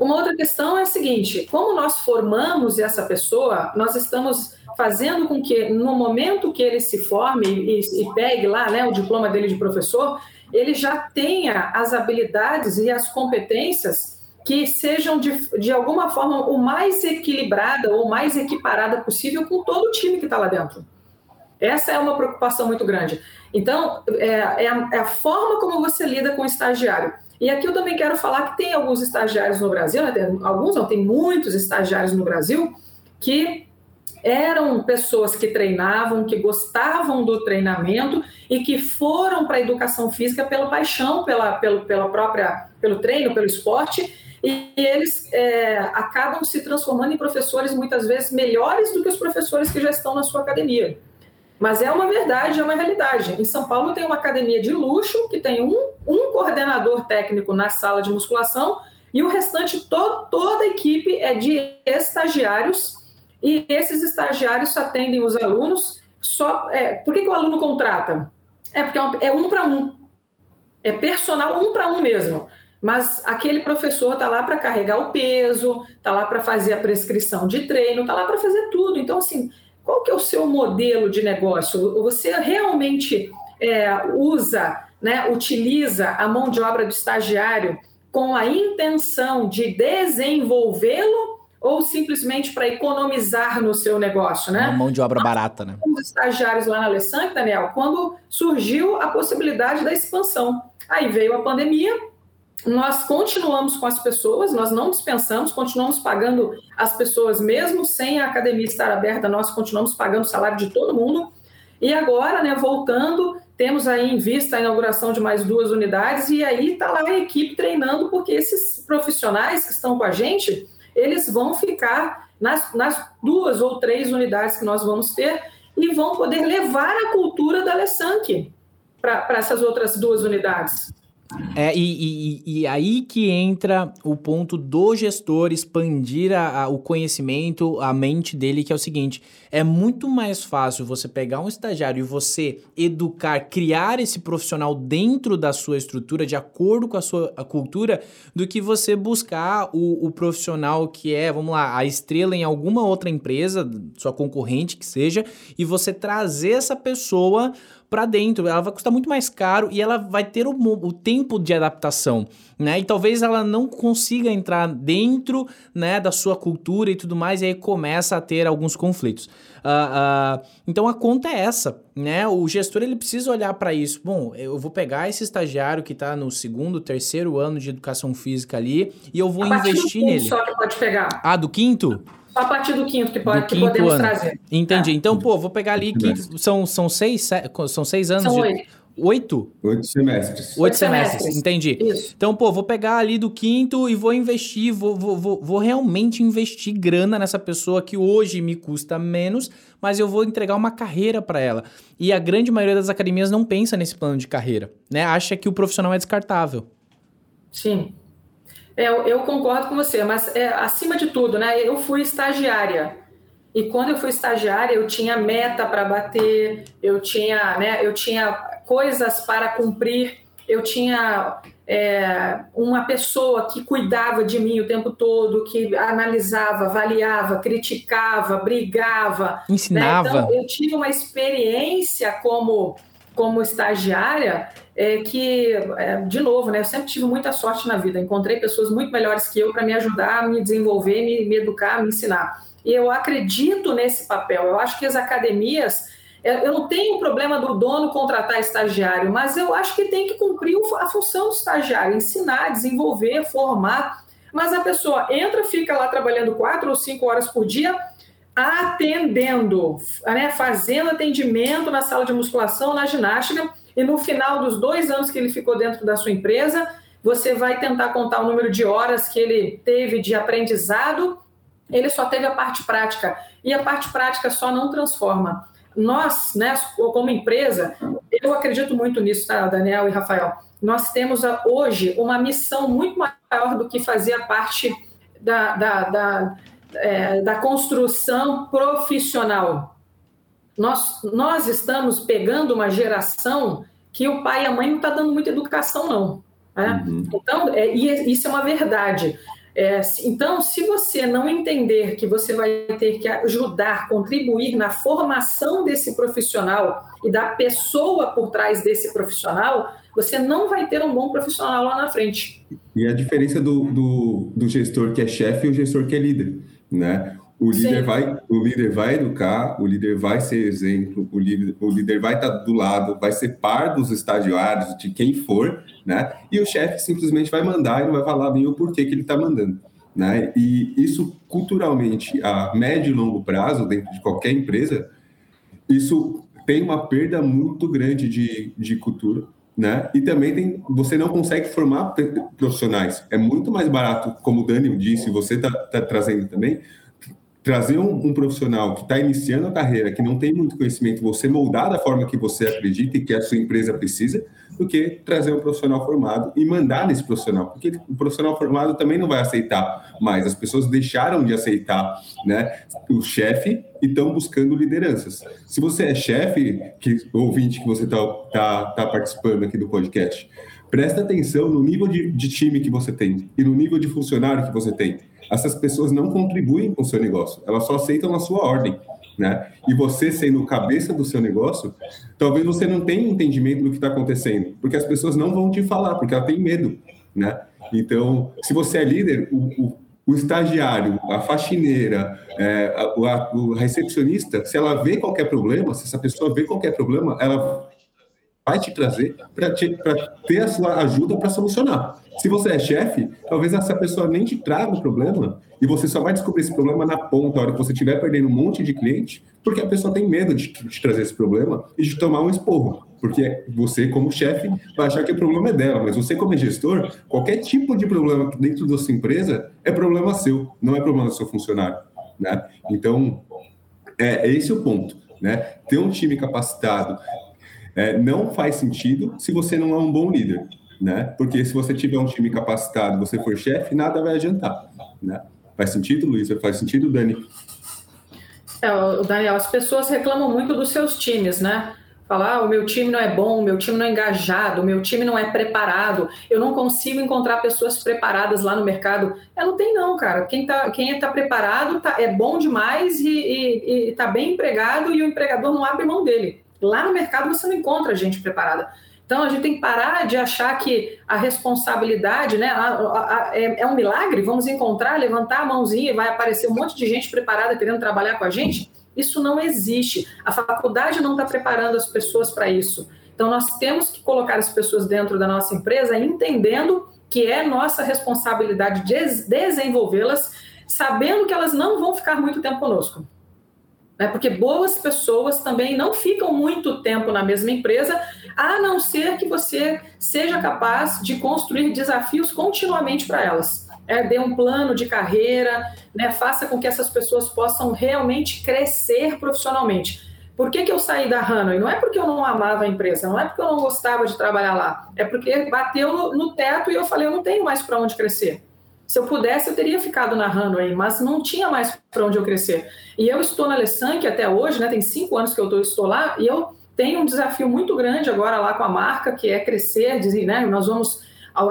Uma outra questão é a seguinte: como nós formamos essa pessoa, nós estamos fazendo com que no momento que ele se forme e, e pegue lá, né, o diploma dele de professor, ele já tenha as habilidades e as competências que sejam de, de alguma forma o mais equilibrada ou mais equiparada possível com todo o time que está lá dentro. Essa é uma preocupação muito grande. Então, é, é, a, é, a, forma como você lida com o estagiário. E aqui eu também quero falar que tem alguns estagiários no Brasil, né, tem, alguns não, tem muitos estagiários no Brasil que eram pessoas que treinavam, que gostavam do treinamento e que foram para a educação física pela paixão, pela, pelo, pela própria, pelo treino, pelo esporte, e eles é, acabam se transformando em professores muitas vezes melhores do que os professores que já estão na sua academia. Mas é uma verdade, é uma realidade. Em São Paulo tem uma academia de luxo que tem um, um coordenador técnico na sala de musculação e o restante, to, toda a equipe é de estagiários e esses estagiários atendem os alunos só. É, por que, que o aluno contrata? É porque é, é um para um. É personal um para um mesmo mas aquele professor está lá para carregar o peso, está lá para fazer a prescrição de treino, está lá para fazer tudo. Então, assim, qual que é o seu modelo de negócio? Você realmente é, usa, né, utiliza a mão de obra do estagiário com a intenção de desenvolvê-lo ou simplesmente para economizar no seu negócio, né? Uma mão de obra barata, né? Os estagiários lá na Alessandra, Daniel, quando surgiu a possibilidade da expansão. Aí veio a pandemia, nós continuamos com as pessoas, nós não dispensamos, continuamos pagando as pessoas, mesmo sem a academia estar aberta, nós continuamos pagando o salário de todo mundo. E agora, né, voltando, temos aí em vista a inauguração de mais duas unidades, e aí está lá a equipe treinando, porque esses profissionais que estão com a gente, eles vão ficar nas, nas duas ou três unidades que nós vamos ter e vão poder levar a cultura da Alessanque para essas outras duas unidades. É, e, e, e, aí que entra o ponto do gestor expandir a, a, o conhecimento, a mente dele, que é o seguinte: é muito mais fácil você pegar um estagiário e você educar, criar esse profissional dentro da sua estrutura, de acordo com a sua a cultura, do que você buscar o, o profissional que é, vamos lá, a estrela em alguma outra empresa, sua concorrente que seja, e você trazer essa pessoa para dentro. Ela vai custar muito mais caro e ela vai ter o, o, tempo de adaptação, né? E talvez ela não consiga entrar dentro, né, da sua cultura e tudo mais, e aí começa a ter alguns conflitos. Uh, uh, então a conta é essa, né? O gestor ele precisa olhar para isso. Bom, eu vou pegar esse estagiário que está no segundo, terceiro ano de educação física ali e eu vou investir nele. Só que pode pegar. Ah, do quinto? Só a partir do quinto que, pode, que podemos ano. trazer. Entendi. É. Então, pô, vou pegar ali quinto, são, são, seis, são seis anos são de... Oito. Oito? Oito semestres. Oito, Oito semestres. semestres, entendi. Isso. Então, pô, vou pegar ali do quinto e vou investir, vou, vou, vou, vou, realmente investir grana nessa pessoa que hoje me custa menos, mas eu vou entregar uma carreira para ela. E a grande maioria das academias não pensa nesse plano de carreira, né? Acha que o profissional é descartável. Sim. É, eu concordo com você, mas é, acima de tudo, né? Eu fui estagiária. E quando eu fui estagiária, eu tinha meta para bater, eu tinha, né, eu tinha coisas para cumprir, eu tinha é, uma pessoa que cuidava de mim o tempo todo, que analisava, avaliava, criticava, brigava. Né? Ensinava. Né? Então, eu tive uma experiência como, como estagiária é que, é, de novo, né, eu sempre tive muita sorte na vida, encontrei pessoas muito melhores que eu para me ajudar, me desenvolver, me, me educar, me ensinar. Eu acredito nesse papel. Eu acho que as academias, é, eu não tenho problema do dono contratar estagiário, mas eu acho que tem que cumprir a função do estagiário, ensinar, desenvolver, formar. Mas a pessoa entra, fica lá trabalhando quatro ou cinco horas por dia, atendendo, né, fazendo atendimento na sala de musculação, na ginástica e no final dos dois anos que ele ficou dentro da sua empresa, você vai tentar contar o número de horas que ele teve de aprendizado, ele só teve a parte prática. E a parte prática só não transforma. Nós, né, como empresa, eu acredito muito nisso, tá, Daniel e Rafael. Nós temos hoje uma missão muito maior do que fazer a parte da, da, da, é, da construção profissional. Nós, nós estamos pegando uma geração que o pai e a mãe não estão tá dando muita educação, não. Né? Uhum. Então, é, e isso é uma verdade. É, então, se você não entender que você vai ter que ajudar, contribuir na formação desse profissional e da pessoa por trás desse profissional, você não vai ter um bom profissional lá na frente. E a diferença do, do, do gestor que é chefe e o gestor que é líder, né? O líder, vai, o líder vai educar, o líder vai ser exemplo, o líder, o líder vai estar do lado, vai ser par dos estagiários, de quem for, né? E o chefe simplesmente vai mandar e não vai falar nem o porquê que ele está mandando. Né? E isso, culturalmente, a médio e longo prazo, dentro de qualquer empresa, isso tem uma perda muito grande de, de cultura, né? E também tem, você não consegue formar profissionais. É muito mais barato, como o Dani disse, você está tá trazendo também, trazer um, um profissional que está iniciando a carreira, que não tem muito conhecimento, você moldar da forma que você acredita e que a sua empresa precisa, do que trazer um profissional formado e mandar nesse profissional, porque o profissional formado também não vai aceitar mais. As pessoas deixaram de aceitar, né, o chefe e estão buscando lideranças. Se você é chefe, que ouvinte que você está tá, tá participando aqui do podcast, presta atenção no nível de, de time que você tem e no nível de funcionário que você tem essas pessoas não contribuem com o seu negócio, elas só aceitam a sua ordem. Né? E você sendo cabeça do seu negócio, talvez você não tenha entendimento do que está acontecendo, porque as pessoas não vão te falar, porque ela tem medo, né? Então, se você é líder, o, o, o estagiário, a faxineira, é, a, a, o recepcionista, se ela vê qualquer problema, se essa pessoa vê qualquer problema, ela vai te trazer para ter a sua ajuda para solucionar. Se você é chefe, talvez essa pessoa nem te traga o problema e você só vai descobrir esse problema na ponta, a hora que você estiver perdendo um monte de cliente, porque a pessoa tem medo de, trazer esse problema e de tomar um esporro. Porque você, como chefe, vai achar que o problema é dela, mas você, como gestor, qualquer tipo de problema dentro da sua empresa é problema seu, não é problema do seu funcionário. Né? Então, é, é esse o ponto. Né? Ter um time capacitado é, não faz sentido se você não é um bom líder né? Porque se você tiver um time capacitado, você for chefe, nada vai adiantar, né? Faz sentido, Luiz? Faz sentido, Dani? É, Daniel, as pessoas reclamam muito dos seus times, né? Falar, ah, o meu time não é bom, o meu time não é engajado, o meu time não é preparado, eu não consigo encontrar pessoas preparadas lá no mercado. É, não tem não, cara. Quem está quem tá preparado tá, é bom demais e está bem empregado e o empregador não abre mão dele. Lá no mercado você não encontra gente preparada. Então a gente tem que parar de achar que a responsabilidade né, a, a, a, é, é, um milagre, vamos encontrar, levantar a mãozinha e vai aparecer um monte de gente preparada querendo trabalhar com a gente. Isso não existe. A faculdade não está preparando as pessoas para isso. Então nós temos que colocar as pessoas dentro da nossa empresa entendendo que é nossa responsabilidade de desenvolvê-las, sabendo que elas não vão ficar muito tempo conosco. Né? Porque boas pessoas também não ficam muito tempo na mesma empresa, a não ser que você seja capaz de construir desafios continuamente para elas. É, dê um plano de carreira, né, faça com que essas pessoas possam realmente crescer profissionalmente. Por que, que eu saí da Hanoi? Não é porque eu não amava a empresa, não é porque eu não gostava de trabalhar lá, é porque bateu no, no teto e eu falei, eu não tenho mais para onde crescer. Se eu pudesse, eu teria ficado na Hanoi, mas não tinha mais para onde eu crescer. E eu estou na Lessank até hoje, né, tem cinco anos que eu estou lá, e eu tenho um desafio muito grande agora lá com a marca, que é crescer, dizer, né, nós vamos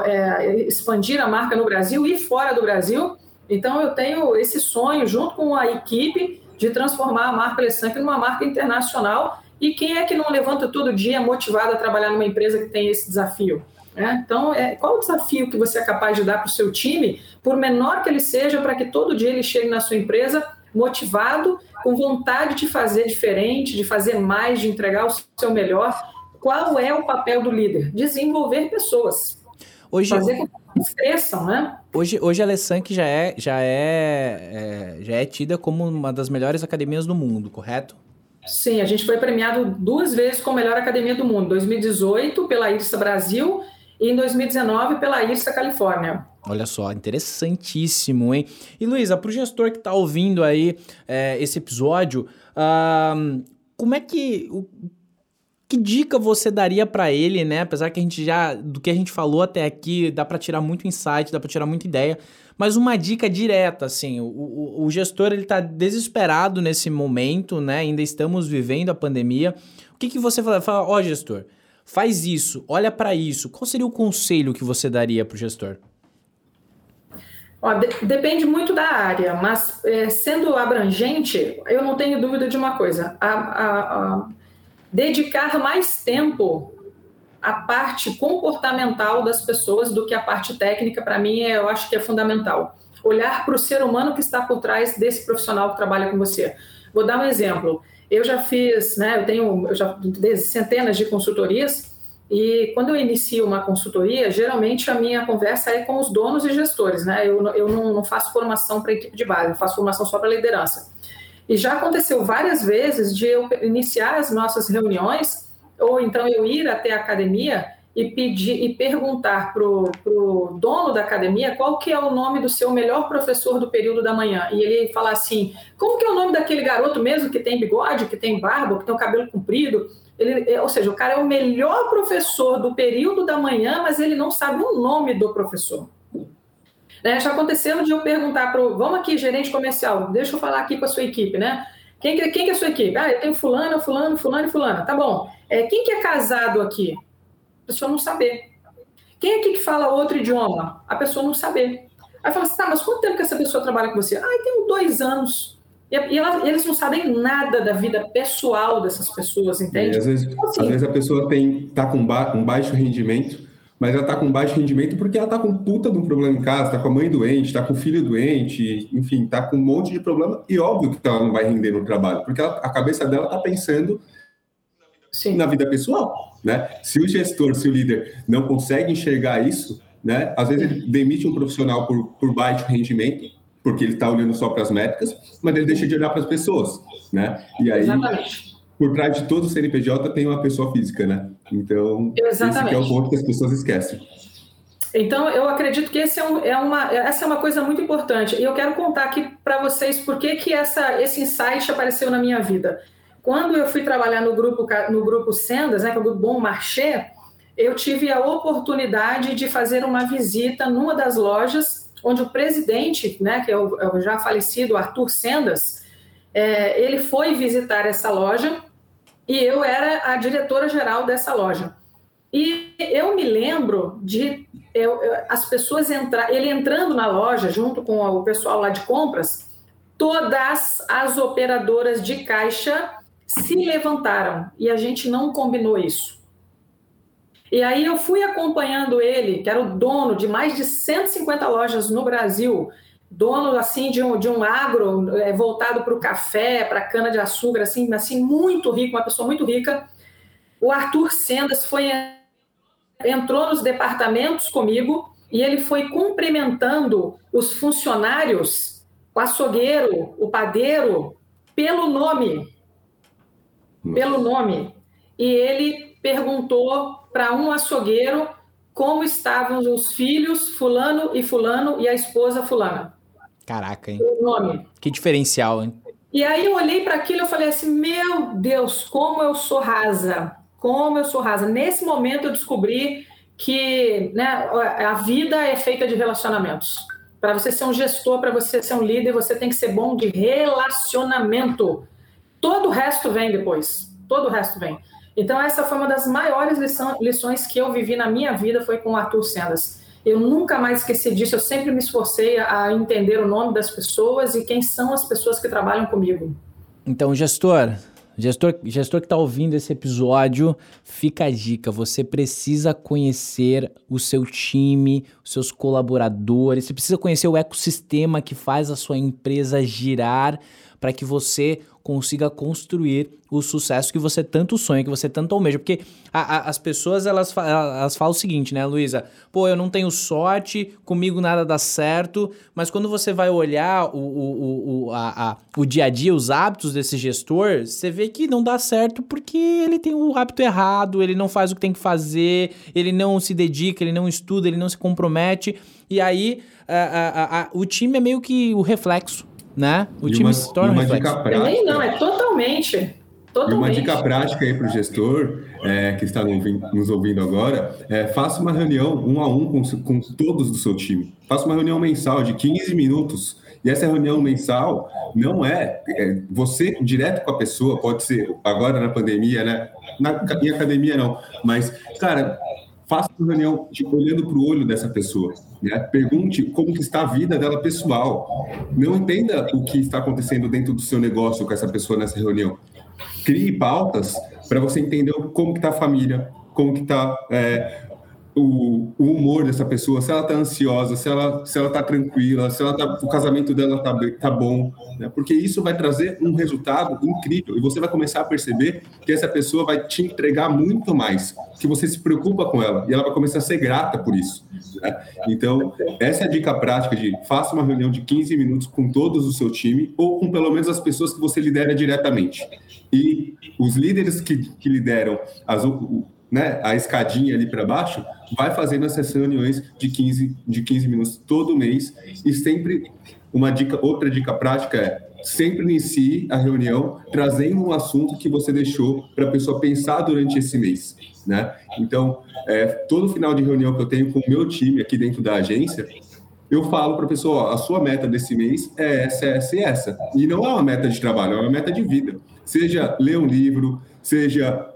é, expandir a marca no Brasil e fora do Brasil. Então, eu tenho esse sonho, junto com a equipe, de transformar a marca Lessank numa marca internacional. E quem é que não levanta todo dia motivado a trabalhar numa empresa que tem esse desafio? É, então, é, qual o desafio que você é capaz de dar para o seu time, por menor que ele seja, para que todo dia ele chegue na sua empresa motivado, com vontade de fazer diferente, de fazer mais, de entregar o seu melhor? Qual é o papel do líder? Desenvolver pessoas. Hoje, fazer com que cresçam, né? Hoje, hoje a Lessank já é, já, é, é, já é tida como uma das melhores academias do mundo, correto? Sim, a gente foi premiado duas vezes como melhor academia do mundo, 2018 pela IRSA Brasil e em 2019 pela IRSA Califórnia. Olha só, interessantíssimo, hein? E Luísa, para o gestor que está ouvindo aí é, esse episódio, uh, como é que. O, que dica você daria para ele, né? Apesar que a gente já, do que a gente falou até aqui, dá para tirar muito insight, dá para tirar muita ideia, mas uma dica direta, assim, o, o, o gestor ele tá desesperado nesse momento, né? Ainda estamos vivendo a pandemia. O que, que você fala? Ó, oh, gestor, faz isso, olha para isso. Qual seria o conselho que você daria para o gestor? Ó, de, depende muito da área, mas é, sendo abrangente, eu não tenho dúvida de uma coisa: a, a, a dedicar mais tempo à parte comportamental das pessoas do que a parte técnica, para mim, é, eu acho que é fundamental. Olhar para o ser humano que está por trás desse profissional que trabalha com você. Vou dar um exemplo. Eu já fiz, né, eu tenho eu já centenas de consultorias e quando eu inicio uma consultoria, geralmente a minha conversa é com os donos e gestores, né? Eu, eu não, não faço formação para equipe de base, eu faço formação só para liderança. E já aconteceu várias vezes de eu iniciar as nossas reuniões, ou então eu ir até a academia e pedir e perguntar para o dono da academia qual que é o nome do seu melhor professor do período da manhã. E ele falar assim, como que é o nome daquele garoto mesmo que tem bigode, que tem barba, que tem o cabelo comprido? Ele, é, ou seja, o cara é o melhor professor do período da manhã, mas ele não sabe o nome do professor. Né? Já aconteceu de eu perguntar para o. Vamos aqui, gerente comercial, deixa eu falar aqui com a sua equipe, né? Quem, quem que é a sua equipe? Ah, eu tenho fulano, fulano, fulano e. Tá bom. É, quem que é casado aqui? A pessoa não saber. Quem é aqui que fala outro idioma? A pessoa não saber. Aí fala assim, tá, mas quanto tempo que essa pessoa trabalha com você? Ah, tem dois anos. E, ela, eles não sabem nada da vida pessoal dessas pessoas, entende? É, às, vezes, então, assim, às vezes a pessoa tem, tá com ba um baixo rendimento mas ela está com baixo rendimento porque ela está com puta de um problema em casa, está com a mãe doente, está com o filho doente, enfim, está com um monte de problema e óbvio que ela não vai render no trabalho, porque ela, a cabeça dela está pensando Sim. na vida pessoal, né? Se o gestor, se o líder não consegue enxergar isso, né? Às vezes ele demite um profissional por, por baixo rendimento, porque ele está olhando só para as métricas, mas ele deixa de olhar para as pessoas, né? E aí Exatamente por trás de todo CNPJ tem uma pessoa física, né? Então, Exatamente. esse é o ponto que as pessoas esquecem. Então, eu acredito que é, um, é uma, essa é uma coisa muito importante. E eu quero contar aqui para vocês por que, que essa, esse insight apareceu na minha vida. Quando eu fui trabalhar no grupo, no grupo Sendas, né, que é o grupo Bom Marché, eu tive a oportunidade de fazer uma visita numa das lojas onde o presidente, né, que é o, é o já falecido Arthur Sendas, é, ele foi visitar essa loja e eu era a diretora geral dessa loja. E eu me lembro de eu, as pessoas entrar, ele entrando na loja junto com o pessoal lá de compras, todas as operadoras de caixa se levantaram e a gente não combinou isso. E aí eu fui acompanhando ele, que era o dono de mais de 150 lojas no Brasil, dono assim de um, de um agro é, voltado para o café, para cana de açúcar, assim, assim muito rico, uma pessoa muito rica. O Arthur Sendas foi entrou nos departamentos comigo e ele foi cumprimentando os funcionários, o açougueiro, o padeiro, pelo nome, pelo nome. E ele perguntou para um açougueiro como estavam os filhos fulano e fulano e a esposa fulana. Caraca, hein? O nome. Que diferencial, hein? E aí eu olhei para aquilo e falei assim: meu Deus, como eu sou rasa! Como eu sou rasa. Nesse momento eu descobri que né, a vida é feita de relacionamentos. Para você ser um gestor, para você ser um líder, você tem que ser bom de relacionamento. Todo o resto vem depois. Todo o resto vem. Então, essa foi uma das maiores lições que eu vivi na minha vida, foi com o Arthur Sendas. Eu nunca mais esqueci disso, eu sempre me esforcei a entender o nome das pessoas e quem são as pessoas que trabalham comigo. Então, gestor, gestor, gestor que está ouvindo esse episódio, fica a dica: você precisa conhecer o seu time, os seus colaboradores, você precisa conhecer o ecossistema que faz a sua empresa girar para que você consiga construir o sucesso que você tanto sonha, que você tanto almeja. Porque a, a, as pessoas, elas, elas falam o seguinte, né, Luísa? Pô, eu não tenho sorte, comigo nada dá certo, mas quando você vai olhar o, o, o, a, a, o dia a dia, os hábitos desse gestor, você vê que não dá certo porque ele tem o hábito errado, ele não faz o que tem que fazer, ele não se dedica, ele não estuda, ele não se compromete, e aí a, a, o time é meio que o reflexo né? O e time uma, se torna uma dica prática. Também não, é totalmente. Totalmente. E uma dica prática aí para o gestor é, que está nos ouvindo agora, é, faça uma reunião um a um com, com todos do seu time. Faça uma reunião mensal de 15 minutos. E essa reunião mensal não é, é, você direto com a pessoa, pode ser agora na pandemia, né? Na, em academia não, mas, cara, faça uma reunião tipo, olhando para o olho dessa pessoa. Né? Pergunte como está a vida dela pessoal. Não entenda o que está acontecendo dentro do seu negócio com essa pessoa nessa reunião. Crie pautas para você entender como está a família, como que está é, o, o, humor dessa pessoa, se ela está ansiosa, se ela se ela está tranquila, se ela tá, o casamento dela está tá bom, né? porque isso vai trazer um resultado incrível e você vai começar a perceber que essa pessoa vai te entregar muito mais, que você se preocupa com ela e ela vai começar a ser grata por isso. Né? Então, essa é a dica prática de faça uma reunião de 15 minutos com todos o seu time ou com pelo menos as pessoas que você lidera diretamente. E os líderes que, que lideram as, né, a escadinha ali para baixo, vai fazendo essas reuniões de 15, de 15 minutos todo mês e sempre uma dica, outra dica prática é sempre inicie a reunião trazendo um assunto que você deixou para a pessoa pensar durante esse mês, né? Então, é, todo final de reunião que eu tenho com o meu time aqui dentro da agência, eu falo para a pessoa, ó, a sua meta desse mês é essa, essa e essa. E não é uma meta de trabalho, é uma meta de vida. Seja ler um livro, seja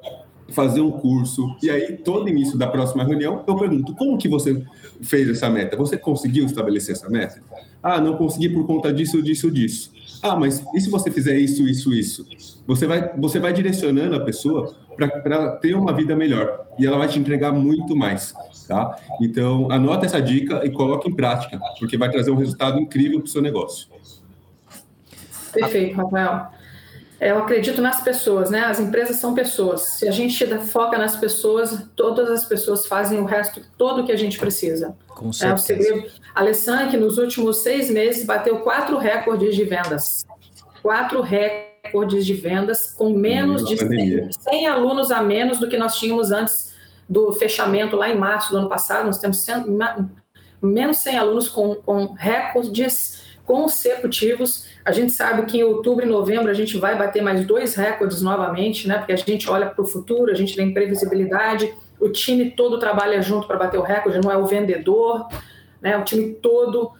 fazer um curso. E aí, todo início da próxima reunião, eu pergunto: como que você fez essa meta? Você conseguiu estabelecer essa meta? Ah, não consegui por conta disso, disso, disso. Ah, mas e se você fizer isso, isso, isso? Você vai, você vai direcionando a pessoa para ter uma vida melhor e ela vai te entregar muito mais, tá? Então, anota essa dica e coloque em prática, porque vai trazer um resultado incrível para o seu negócio. Perfeito, Rafael. É, eu acredito nas pessoas, né? As empresas são pessoas. Se a gente foca nas pessoas, todas as pessoas fazem o resto todo que a gente precisa. Com certeza. É o segredo. A Alessan, que nos últimos seis meses bateu quatro recordes de vendas. Quatro recordes de vendas com menos de 100, 100 alunos a menos do que nós tínhamos antes do fechamento lá em março do ano passado. Nós temos 100, menos 100 alunos com, com recordes consecutivos. A gente sabe que em outubro e novembro a gente vai bater mais dois recordes novamente, né? Porque a gente olha para o futuro, a gente tem previsibilidade, o time todo trabalha junto para bater o recorde, não é o vendedor, né? O time todo.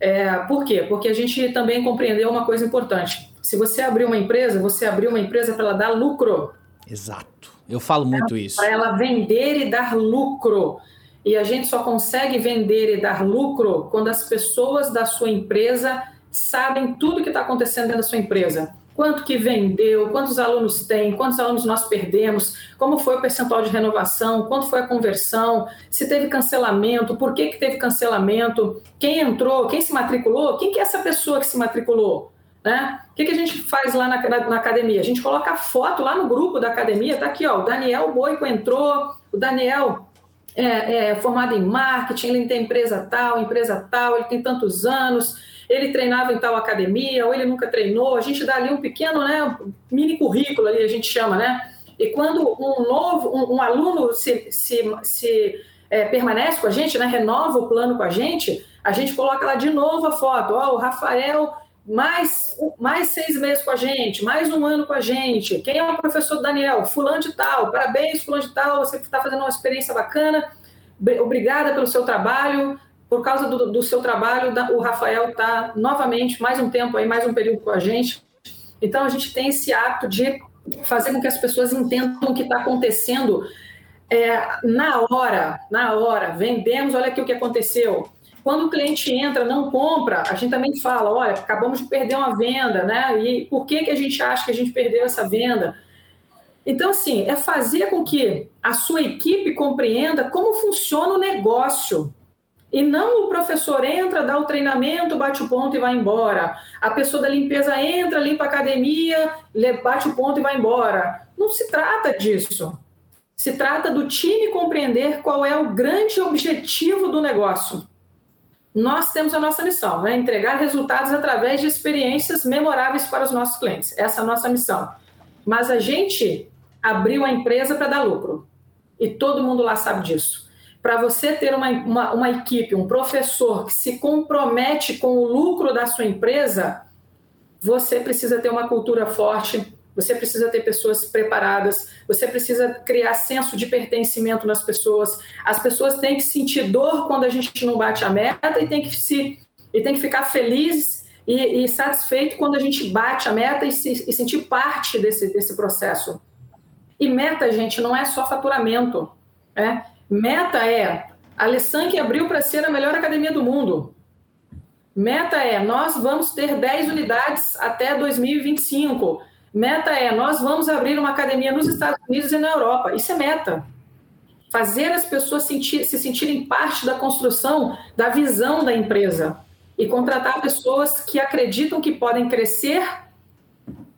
É, por quê? Porque a gente também compreendeu uma coisa importante. Se você abrir uma empresa, você abriu uma empresa para ela dar lucro. Exato. Eu falo muito isso. Para ela vender e dar lucro. E a gente só consegue vender e dar lucro quando as pessoas da sua empresa sabem tudo que está acontecendo dentro da sua empresa. Quanto que vendeu, quantos alunos tem, quantos alunos nós perdemos, como foi o percentual de renovação, quanto foi a conversão, se teve cancelamento, por que, que teve cancelamento, quem entrou, quem se matriculou, quem que é essa pessoa que se matriculou. Né? O que, que a gente faz lá na, na, na, academia? A gente coloca a foto lá no grupo da academia, tá aqui, ó, o Daniel Boico entrou, o Daniel é, é, formado em marketing, ele tem empresa tal, empresa tal, ele tem tantos anos, ele treinava em tal academia, ou ele nunca treinou. A gente dá ali um pequeno, né, mini currículo ali, a gente chama, né? E quando um novo, um, um aluno se, se, se é, permanece com a gente, né, renova o plano com a gente, a gente coloca lá de novo a foto. Ó, o Rafael mais, mais seis meses com a gente, mais um ano com a gente. Quem é o professor Daniel? Fulano de tal. Parabéns, fulano de tal. Você está fazendo uma experiência bacana. Obrigada pelo seu trabalho. Por causa do, do seu trabalho, o Rafael está novamente mais um tempo aí, mais um período com a gente. Então a gente tem esse ato de fazer com que as pessoas entendam o que está acontecendo é, na hora, na hora. Vendemos, olha aqui o que aconteceu quando o cliente entra, não compra, a gente também fala, olha, acabamos de perder uma venda, né? E por que, que a gente acha que a gente perdeu essa venda? Então, assim, é fazer com que a sua equipe compreenda como funciona o negócio. E não o professor entra, dá o treinamento, bate o ponto e vai embora. A pessoa da limpeza entra, limpa a academia, bate o ponto e vai embora. Não se trata disso. Se trata do time compreender qual é o grande objetivo do negócio. Nós temos a nossa missão, né? entregar resultados através de experiências memoráveis para os nossos clientes. Essa é a nossa missão. Mas a gente abriu a empresa para dar lucro. E todo mundo lá sabe disso para você ter uma, uma, uma, equipe, um professor que se compromete com o lucro da sua empresa, você precisa ter uma cultura forte, você precisa ter pessoas preparadas, você precisa criar senso de pertencimento nas pessoas. As pessoas têm que sentir dor quando a gente não bate a meta e tem que, se, e tem que ficar feliz e, e satisfeito quando a gente bate a meta e, se, e sentir parte desse, desse processo. E meta, gente, não é só faturamento. Né? Meta é a abriu para ser a melhor academia do mundo. Meta é nós vamos ter 10 unidades até 2025. Meta é nós vamos abrir uma academia nos Estados Unidos e na Europa. Isso é meta. Fazer as pessoas sentir, se sentirem parte da construção da visão da empresa e contratar pessoas que acreditam que podem crescer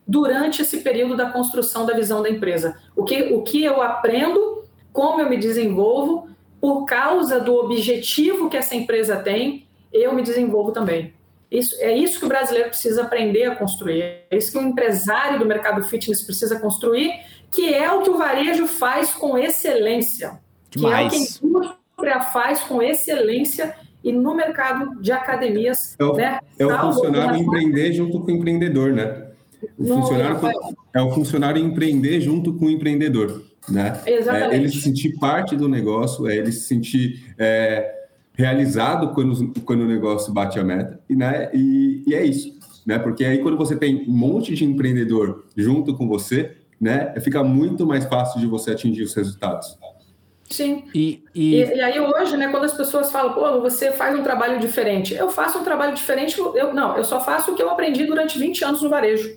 durante esse período da construção da visão da empresa. O que, o que eu aprendo como eu me desenvolvo, por causa do objetivo que essa empresa tem, eu me desenvolvo também. Isso, é isso que o brasileiro precisa aprender a construir, é isso que o empresário do mercado fitness precisa construir, que é o que o varejo faz com excelência. Demais. Que é o que a indústria faz com excelência e no mercado de academias. É o, né, é o funcionário empreender junto com o empreendedor, né? O funcionário, é o funcionário empreender junto com o empreendedor né? Exatamente. É, ele se sentir parte do negócio, é ele se sentir é, realizado quando, quando o negócio bate a meta, e, né? E, e, é isso, né? Porque aí quando você tem um monte de empreendedor junto com você, né? Fica muito mais fácil de você atingir os resultados. Sim. E, e... e, e aí hoje, né, quando as pessoas falam, pô, você faz um trabalho diferente. Eu faço um trabalho diferente, eu não, eu só faço o que eu aprendi durante 20 anos no varejo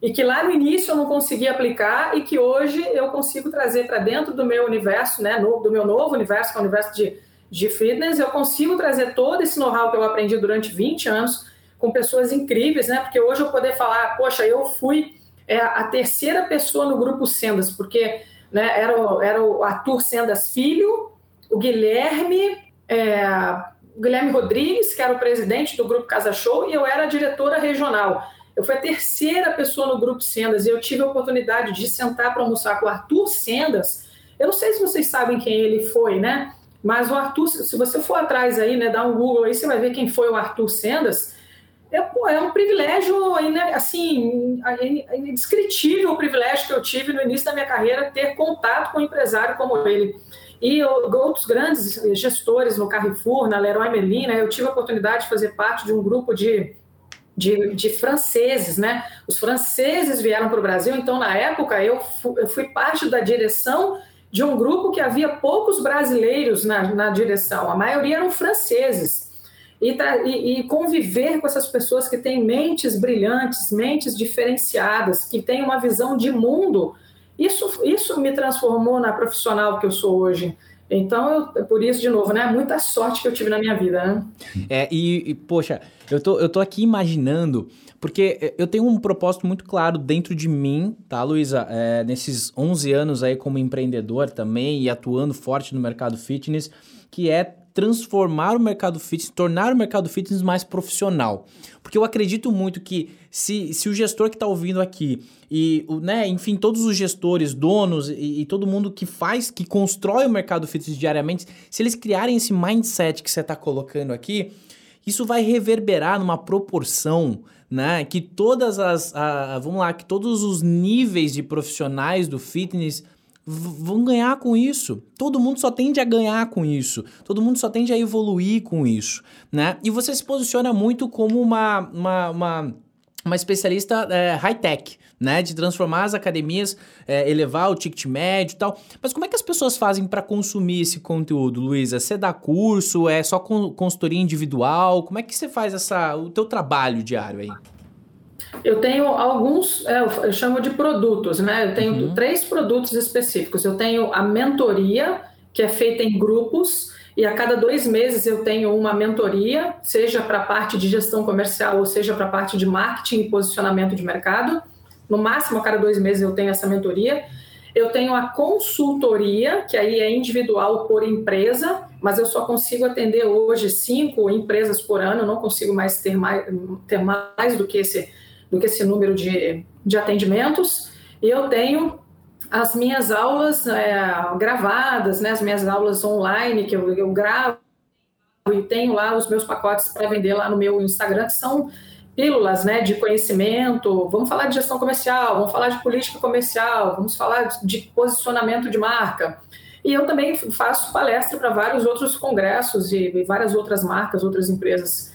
e que lá no início eu não consegui aplicar e que hoje eu consigo trazer para dentro do meu universo, né, no, do meu novo universo, que é o universo de, de fitness, eu consigo trazer todo esse know-how que eu aprendi durante 20 anos com pessoas incríveis, né, porque hoje eu poder falar, poxa, eu fui é, a terceira pessoa no grupo Sendas, porque né, era, o, era o Arthur Sendas Filho, o Guilherme, é, o Guilherme Rodrigues, que era o presidente do grupo Casa Show, e eu era a diretora regional. Eu fui a terceira pessoa no grupo Sendas e eu tive a oportunidade de sentar para almoçar com o Arthur Sendas. Eu não sei se vocês sabem quem ele foi, né? Mas o Arthur, se você for atrás aí, né, dá um Google aí, você vai ver quem foi o Arthur Sendas. É, pô, é um privilégio, assim, indescritível o privilégio que eu tive no início da minha carreira ter contato com um empresário como ele. E outros grandes gestores no Carrefour, na Leroy Merlin, né, eu tive a oportunidade de fazer parte de um grupo de de, de franceses, né? Os franceses vieram para o Brasil, então na época eu fui, eu fui, parte da direção de um grupo que havia poucos brasileiros na, na direção, a maioria eram franceses. E, e, e, conviver com essas pessoas que têm mentes brilhantes, mentes diferenciadas, que têm uma visão de mundo, isso, isso me transformou na profissional que eu sou hoje. Então, eu, por isso, de novo, né? Muita sorte que eu tive na minha vida, né? É, e, e, poxa, eu tô, eu tô aqui imaginando, porque eu tenho um propósito muito claro dentro de mim, tá, Luísa? É, nesses 11 anos aí como empreendedor também e atuando forte no mercado fitness, que é transformar o mercado fitness, tornar o mercado fitness mais profissional. Porque eu acredito muito que se, se o gestor que está ouvindo aqui e, né, enfim, todos os gestores, donos e, e, todo mundo que faz, que constrói o mercado fitness diariamente, se eles criarem esse mindset que você está colocando aqui, isso vai reverberar numa proporção, né, que todas as, a, vamos lá, que todos os níveis de profissionais do fitness vão ganhar com isso. Todo mundo só tende a ganhar com isso. Todo mundo só tende a evoluir com isso, né? E você se posiciona muito como uma, uma, uma, uma especialista é, high-tech, né? De transformar as academias, é, elevar o ticket médio e tal. Mas como é que as pessoas fazem para consumir esse conteúdo, Luísa? Você dá curso? É só consultoria individual? Como é que você faz essa, o teu trabalho diário aí? Eu tenho alguns, é, eu chamo de produtos, né? Eu tenho uhum. três produtos específicos. Eu tenho a mentoria, que é feita em grupos, e a cada dois meses eu tenho uma mentoria, seja para a parte de gestão comercial ou seja para a parte de marketing e posicionamento de mercado. No máximo, a cada dois meses eu tenho essa mentoria. Eu tenho a consultoria, que aí é individual por empresa, mas eu só consigo atender hoje cinco empresas por ano, não consigo mais ter mais, ter mais do, que esse, do que esse número de, de atendimentos. E eu tenho as minhas aulas é, gravadas, né, as minhas aulas online que eu, eu gravo e tenho lá os meus pacotes para vender lá no meu Instagram, que são pílulas né, de conhecimento. Vamos falar de gestão comercial, vamos falar de política comercial, vamos falar de posicionamento de marca. E eu também faço palestra para vários outros congressos e várias outras marcas, outras empresas.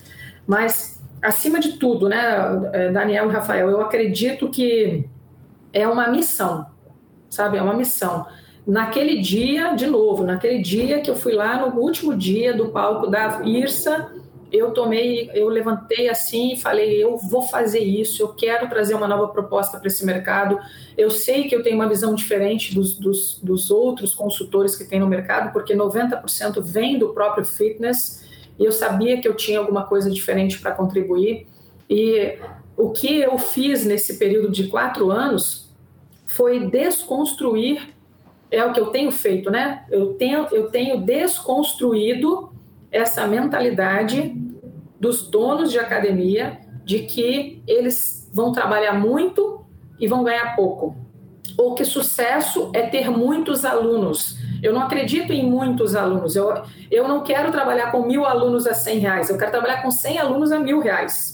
Mas, acima de tudo, né, é, Daniel e Rafael, eu acredito que é uma missão sabe? É uma missão. Naquele dia, de novo, naquele dia que eu fui lá no último dia do palco da Irsa, eu tomei, eu levantei assim e falei, eu vou fazer isso, eu quero trazer uma nova proposta para esse mercado. Eu sei que eu tenho uma visão diferente dos, dos, dos outros consultores que tem no mercado, porque 90% vem do próprio fitness, e eu sabia que eu tinha alguma coisa diferente para contribuir. E o que eu fiz nesse período de quatro anos foi desconstruir, é o que eu tenho feito, né? Eu tenho, eu tenho desconstruído essa mentalidade dos donos de academia de que eles vão trabalhar muito e vão ganhar pouco. Ou que sucesso é ter muitos alunos. Eu não acredito em muitos alunos. Eu, eu não quero trabalhar com mil alunos a cem reais. Eu quero trabalhar com cem alunos a mil reais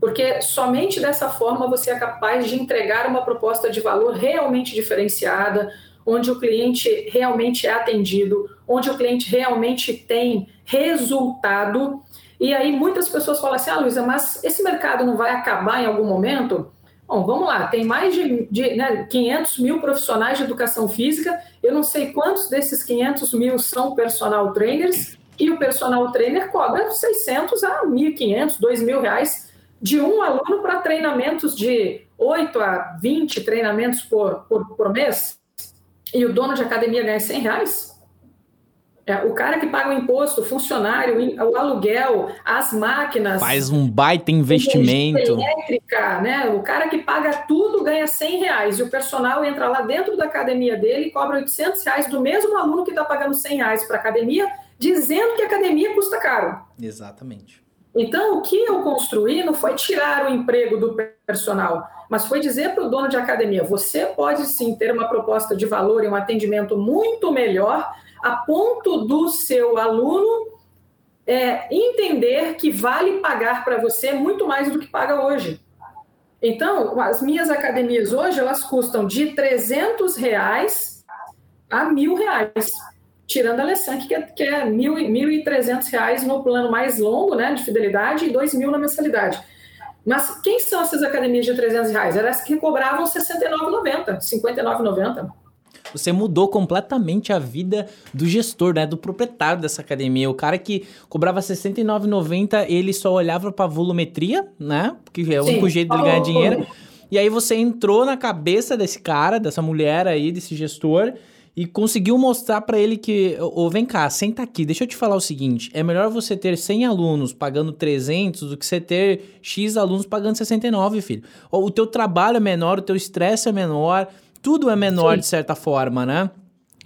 porque somente dessa forma você é capaz de entregar uma proposta de valor realmente diferenciada, onde o cliente realmente é atendido, onde o cliente realmente tem resultado. E aí muitas pessoas falam assim: ah, Luísa, mas esse mercado não vai acabar em algum momento? Bom, vamos lá, tem mais de, de né, 500 mil profissionais de educação física, eu não sei quantos desses 500 mil são personal trainers, e o personal trainer cobra 600 a 1.500, 2.000 reais de um aluno para treinamentos de 8 a 20 treinamentos por, por, por mês, e o dono de academia ganha 100 reais? É, o cara que paga o imposto, o funcionário, o aluguel, as máquinas. Faz um baita investimento. Elétrica, né? O cara que paga tudo ganha 100 reais. E o personal entra lá dentro da academia dele e cobra 800 reais do mesmo aluno que está pagando 100 reais para a academia, dizendo que a academia custa caro. Exatamente. Então, o que eu construí não foi tirar o emprego do personal, mas foi dizer para o dono de academia: você pode sim ter uma proposta de valor e um atendimento muito melhor, a ponto do seu aluno é, entender que vale pagar para você muito mais do que paga hoje. Então, as minhas academias hoje elas custam de 300 reais a mil reais tirando a Alessandra, que é, que é R$ 1.300 no plano mais longo, né, de fidelidade, e R$ 2.000 na mensalidade. Mas quem são essas academias de 300 reais? As que cobravam R$ 69,90, R$ 59,90. Você mudou completamente a vida do gestor, né? Do proprietário dessa academia. O cara que cobrava R$ 69,90, ele só olhava para volumetria, né? Porque é o Sim. único jeito de ganhar dinheiro. E aí você entrou na cabeça desse cara, dessa mulher aí, desse gestor, e conseguiu mostrar para ele que, ô, vem cá, senta aqui, deixa eu te falar o seguinte, é melhor você ter 100 alunos pagando 300 do que você ter X alunos pagando 69, filho. O teu trabalho é menor, o teu estresse é menor, tudo é menor Sim. de certa forma, né?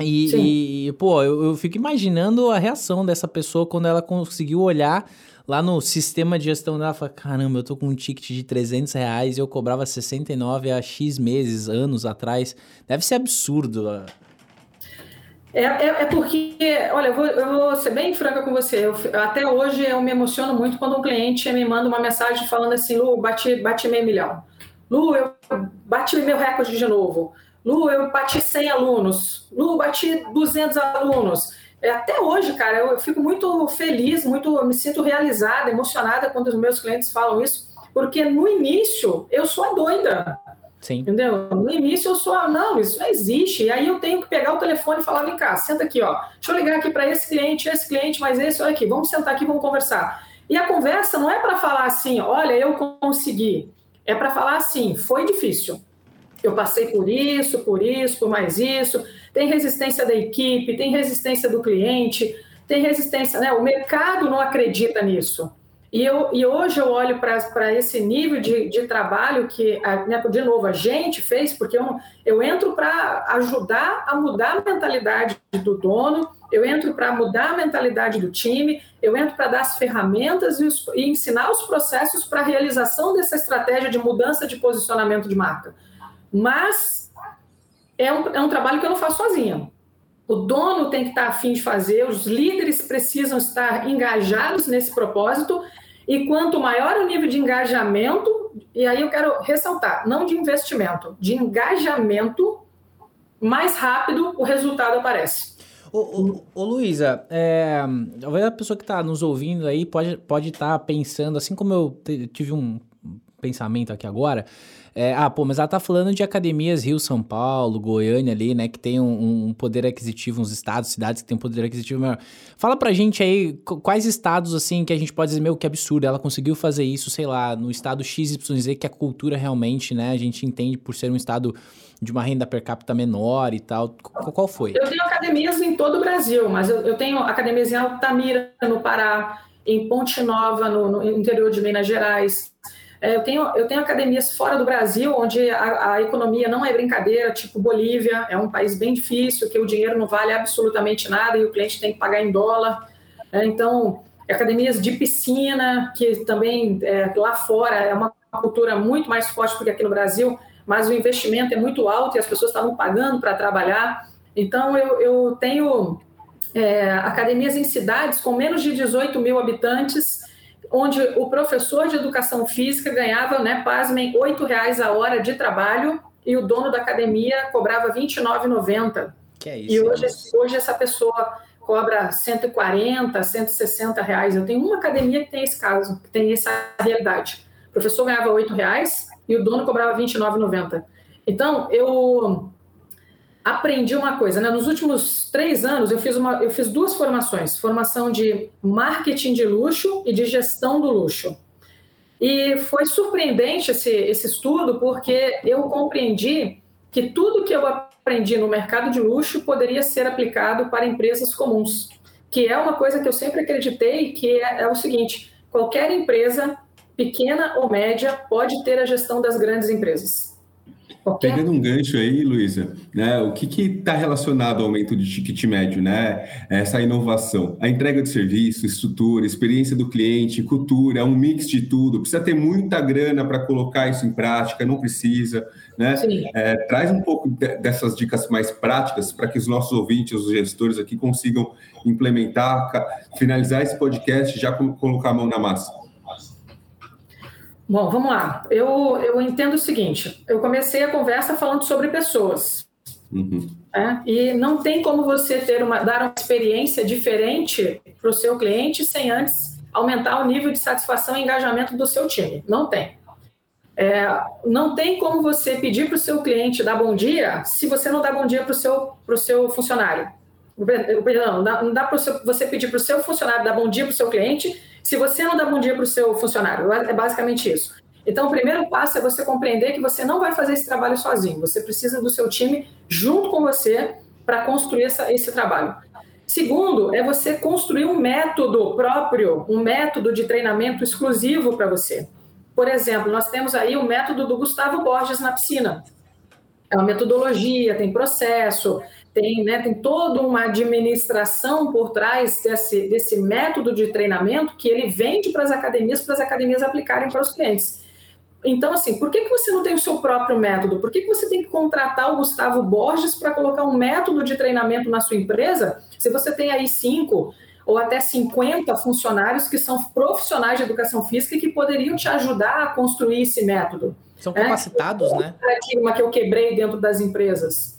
E, e pô, eu, eu fico imaginando a reação dessa pessoa quando ela conseguiu olhar lá no sistema de gestão dela, fala, caramba, eu tô com um ticket de 300 reais e eu cobrava 69 há X meses, anos atrás. Deve ser absurdo é, é, é, porque, olha, eu vou, eu vou, ser bem franca com você. Eu, até hoje eu me emociono muito quando um cliente me manda uma mensagem falando assim: Lu, bati, bati meio milhão. Lu, eu bati meu recorde de novo. Lu, eu bati 100 alunos. Lu, bati 200 alunos. É, até hoje, cara, eu fico muito feliz, muito, me sinto realizada, emocionada quando os meus clientes falam isso, porque no início eu sou a doida. Sim. Entendeu? No início eu sou, não, isso não existe. E aí eu tenho que pegar o telefone e falar, vem cá, senta aqui, ó. Deixa eu ligar aqui para esse cliente, esse cliente, mas esse, olha aqui, vamos sentar aqui, vamos conversar. E a conversa não é para falar assim, olha, eu consegui. É para falar assim, foi difícil. Eu passei por isso, por isso, por mais isso. Tem resistência da equipe, tem resistência do cliente, tem resistência, né? O mercado não acredita nisso. E, eu, e hoje eu olho para esse nível de, de trabalho que, né, de novo, a gente fez, porque eu, eu entro para ajudar a mudar a mentalidade do dono, eu entro para mudar a mentalidade do time, eu entro para dar as ferramentas e, os, e ensinar os processos para a realização dessa estratégia de mudança de posicionamento de marca. Mas é um, é um trabalho que eu não faço sozinha. O dono tem que estar afim de fazer, os líderes precisam estar engajados nesse propósito e quanto maior o nível de engajamento, e aí eu quero ressaltar, não de investimento, de engajamento, mais rápido o resultado aparece. Ô, ô, ô Luísa, é, a pessoa que está nos ouvindo aí pode estar pode tá pensando, assim como eu tive um pensamento aqui agora, é, ah, pô, mas ela tá falando de academias Rio, São Paulo, Goiânia ali, né? Que tem um, um, poder aquisitivo, uns estados, cidades que tem um poder aquisitivo maior. Fala pra gente aí quais estados, assim, que a gente pode dizer, meu, que absurdo, ela conseguiu fazer isso, sei lá, no estado XYZ, que a cultura realmente, né? A gente entende por ser um estado de uma renda per capita menor e tal. Qual foi? Eu tenho academias em todo o Brasil, mas eu, eu tenho academias em Altamira, no Pará, em Ponte Nova, no, no interior de Minas Gerais. É, eu, tenho, eu tenho academias fora do Brasil, onde a, a, economia não é brincadeira, tipo Bolívia, é um país bem difícil, que o dinheiro não vale absolutamente nada e o cliente tem que pagar em dólar. É, então, academias de piscina, que também é, lá fora é uma cultura muito mais forte do que aqui no Brasil, mas o investimento é muito alto e as pessoas estavam pagando para trabalhar. Então, eu, eu tenho é, academias em cidades com menos de 18 mil habitantes onde o professor de educação física ganhava, né, pasmem, R$ reais a hora de trabalho e o dono da academia cobrava R$ 29,90. Que é isso? E hoje, hoje essa pessoa cobra 140, 160 reais. Eu tenho uma academia que tem esse caso, que tem essa realidade. O professor ganhava R$ reais e o dono cobrava R$ 29,90. Então, eu aprendi uma coisa, né? Nos últimos três anos eu fiz, uma, eu fiz duas formações: formação de marketing de luxo e de gestão do luxo. E foi surpreendente esse, esse estudo, porque eu compreendi que tudo que eu aprendi no mercado de luxo poderia ser aplicado para empresas comuns, que é uma coisa que eu sempre acreditei, que é, é o seguinte: qualquer empresa, pequena ou média, pode ter a gestão das grandes empresas. Pegando um gancho aí, Luísa, né, o que está relacionado ao aumento de ticket médio, né? Essa inovação, a entrega de serviço, estrutura, experiência do cliente, cultura, é um mix de tudo. Precisa ter muita grana para colocar isso em prática, não precisa, né? É, traz um pouco dessas dicas mais práticas para que os nossos ouvintes, os gestores aqui consigam implementar, finalizar esse podcast já colocar a mão na massa. Bom, vamos lá. Eu, eu entendo o seguinte: eu comecei a conversa falando sobre pessoas. Uhum. Né? E não tem como você ter uma, dar uma experiência diferente para o seu cliente sem antes aumentar o nível de satisfação e engajamento do seu time. Não tem. É, não tem como você pedir para o seu cliente dar bom dia se você não dá bom dia para o seu, seu funcionário. Perdão, não dá para você pedir para o seu funcionário dar bom dia para o seu cliente se você não dá bom dia para o seu funcionário. É basicamente isso. Então, o primeiro passo é você compreender que você não vai fazer esse trabalho sozinho. Você precisa do seu time junto com você para construir essa, esse trabalho. Segundo, é você construir um método próprio, um método de treinamento exclusivo para você. Por exemplo, nós temos aí o método do Gustavo Borges na piscina. É uma metodologia, tem processo, tem, né, tem toda uma administração por trás desse, desse método de treinamento que ele vende para as academias, para as academias aplicarem para os clientes. Então, assim, por que, que você não tem o seu próprio método? Por que, que você tem que contratar o Gustavo Borges para colocar um método de treinamento na sua empresa, se você tem aí cinco ou até 50 funcionários que são profissionais de educação física e que poderiam te ajudar a construir esse método? São capacitados, é, né? paradigma que eu quebrei dentro das empresas.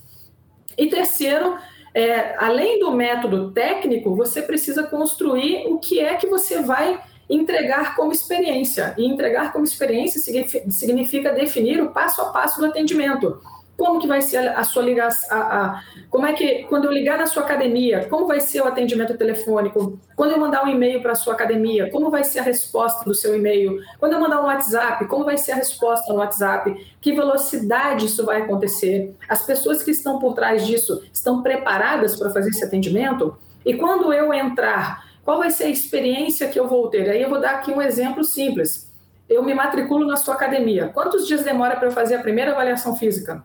E terceiro, é, além do método técnico, você precisa construir o que é que você vai entregar como experiência. E entregar como experiência significa definir o passo a passo do atendimento como que vai ser a, sua ligação, a, a, como é que, quando eu ligar na sua academia, como vai ser o atendimento telefônico, quando eu mandar um e-mail para a sua academia, como vai ser a resposta do seu e-mail, quando eu mandar um WhatsApp, como vai ser a resposta no WhatsApp, que velocidade isso vai acontecer, as pessoas que estão por trás disso estão preparadas para fazer esse atendimento, E quando eu entrar, qual vai ser a experiência que eu vou ter? Aí eu vou dar aqui um exemplo simples. Eu me matriculo na sua academia. Quantos dias demora para eu fazer a primeira avaliação física?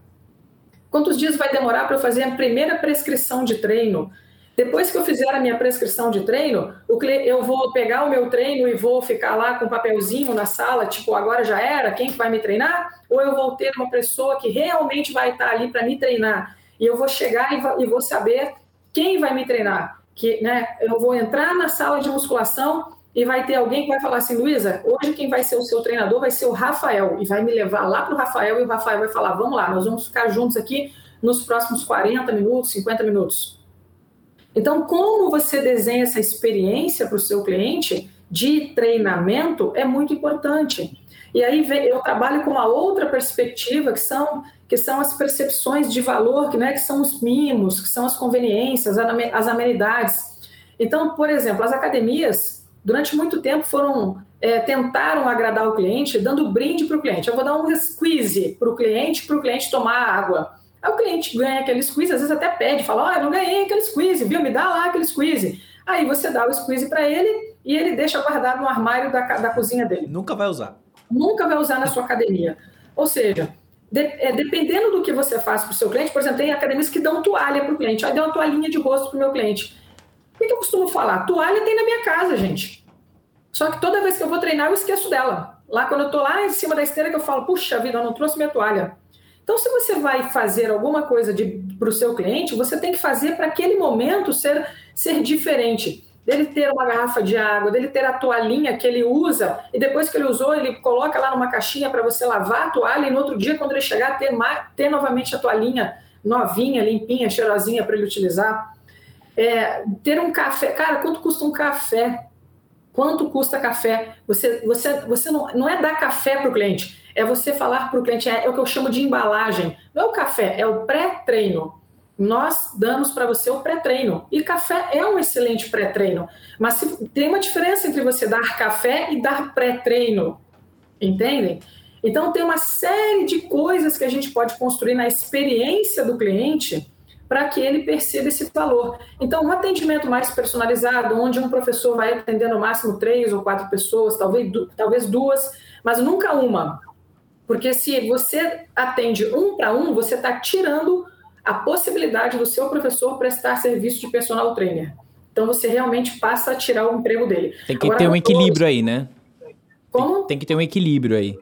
Quantos dias vai demorar para eu fazer a primeira prescrição de treino? Depois que eu fizer a minha prescrição de treino, eu vou pegar o meu treino e vou ficar lá com um papelzinho na sala, tipo, agora já era, quem vai me treinar? Ou eu vou ter uma pessoa que realmente vai estar ali para me treinar? E eu vou chegar e vou saber quem vai me treinar? Que, né, eu vou entrar na sala de musculação e vai ter alguém que vai falar assim, Luísa, hoje quem vai ser o seu treinador vai ser o Rafael, e vai me levar lá para o Rafael, e o Rafael vai falar, vamos lá, nós vamos ficar juntos aqui nos próximos 40 minutos, 50 minutos. Então, como você desenha essa experiência para o seu cliente de treinamento é muito importante. E aí eu trabalho com uma outra perspectiva, que são, que são as percepções de valor, que, né, que são os mimos, que são as conveniências, as amenidades. Então, por exemplo, as academias, durante muito tempo, foram é, tentaram agradar o cliente dando brinde para o cliente. Eu vou dar um squeeze para o cliente, para o cliente tomar água. Aí o cliente ganha aquele squeeze, às vezes até pede, fala, olha, não ganhei aquele squeeze, viu? Me dá lá aquele squeeze. Aí você dá o squeeze para ele e ele deixa guardado no armário da, da cozinha dele. Nunca vai usar. Nunca vai usar na sua academia. Ou seja, de, é, dependendo do que você faz para o seu cliente, por exemplo, tem academias que dão toalha para o cliente. Aí deu uma toalhinha de rosto para o meu cliente. O que, eu costumo falar? Toalha tem na minha casa, gente. Só que toda vez que eu vou treinar, eu esqueço dela. Lá, quando eu estou lá em cima da esteira, que eu falo, puxa vida, eu não trouxe minha toalha. Então, se você vai fazer alguma coisa para o seu cliente, você tem que fazer para aquele momento ser, ser diferente. Dele ter uma garrafa de água, dele ter a toalhinha que ele usa, e depois que ele usou, ele coloca lá numa caixinha para você lavar a toalha, e no outro dia, quando ele chegar, ter, ter novamente a toalhinha novinha, limpinha, cheirosinha para ele utilizar. É, ter um café. Cara, quanto custa um café? Quanto custa café? Você, você, você não, não é dar café para o cliente é você falar para o cliente, é, é, o que eu chamo de embalagem. Não é o café, é o pré-treino. Nós damos para você o pré-treino. E café é um excelente pré-treino. Mas se, tem uma diferença entre você dar café e dar pré-treino. Entendem? Então, tem uma série de coisas que a gente pode construir na experiência do cliente para que ele perceba esse valor. Então, um atendimento mais personalizado, onde um professor vai atender no máximo três ou quatro pessoas, talvez, talvez duas, mas nunca uma. Porque se você atende um para um, você está tirando a possibilidade do seu professor prestar serviço de personal trainer. Então você realmente passa a tirar o emprego dele. Tem que Agora, ter um equilíbrio aí, né? Como? Tem, tem, que ter um equilíbrio aí.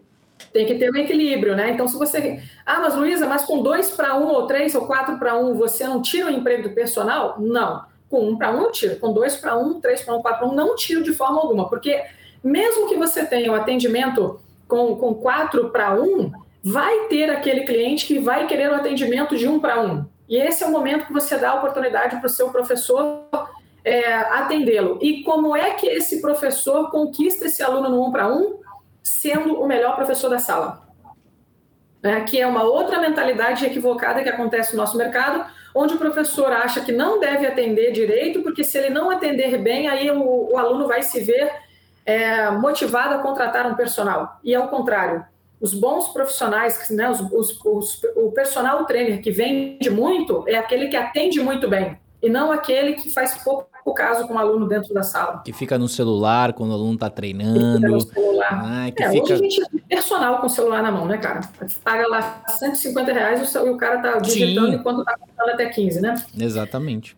Tem que ter um equilíbrio, né? Então, se você. Ah, mas Luísa, mas com dois para um, ou três, ou quatro para um, você não tira o emprego do personal? Não. Com um para um, eu tiro. Com dois para um, três para um, quatro para um, não tiro de forma alguma. Porque mesmo que você tenha o um atendimento com, com quatro para um, vai ter aquele cliente que vai querer o atendimento de um para um. E esse é o momento que você dá a oportunidade para o seu professor é, atendê-lo. E como é que esse professor conquista esse aluno no um para um, sendo o melhor professor da sala? É, que é uma outra mentalidade equivocada que acontece no nosso mercado, onde o professor acha que não deve atender direito, porque se ele não atender bem, aí o, o aluno vai se ver é, motivado a contratar um personal. E ao contrário, os bons profissionais, né, os, os, os, o personal trainer que vende muito é aquele que atende muito bem. E não aquele que faz pouco caso com o aluno dentro da sala. Que fica no celular quando o aluno está treinando. Que fica no celular. Ah, que é, fica... Hoje a gente tem personal com o celular na mão, né, cara? Paga lá 150 reais e o cara está digitando Sim. enquanto está contando até 15, né? Exatamente.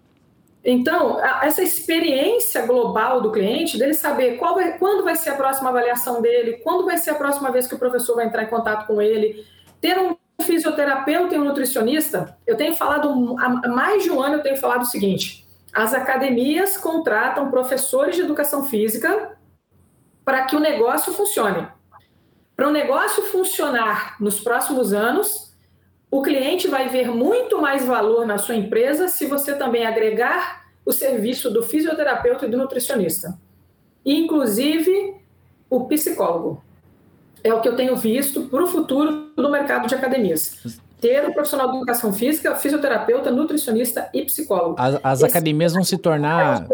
Então, essa experiência global do cliente, dele saber qual vai, quando vai ser a próxima avaliação dele, quando vai ser a próxima vez que o professor vai entrar em contato com ele, ter um fisioterapeuta e um nutricionista, eu tenho falado, há mais de um ano eu tenho falado o seguinte, as academias contratam professores de educação física para que o negócio funcione. Para o negócio funcionar nos próximos anos, o cliente vai ver muito mais valor na sua empresa se você também agregar o serviço do fisioterapeuta e do nutricionista. Inclusive o psicólogo. É o que eu tenho visto para o futuro do mercado de academias. Ter um profissional de educação física, fisioterapeuta, nutricionista e psicólogo. As, as academias vão se tornar.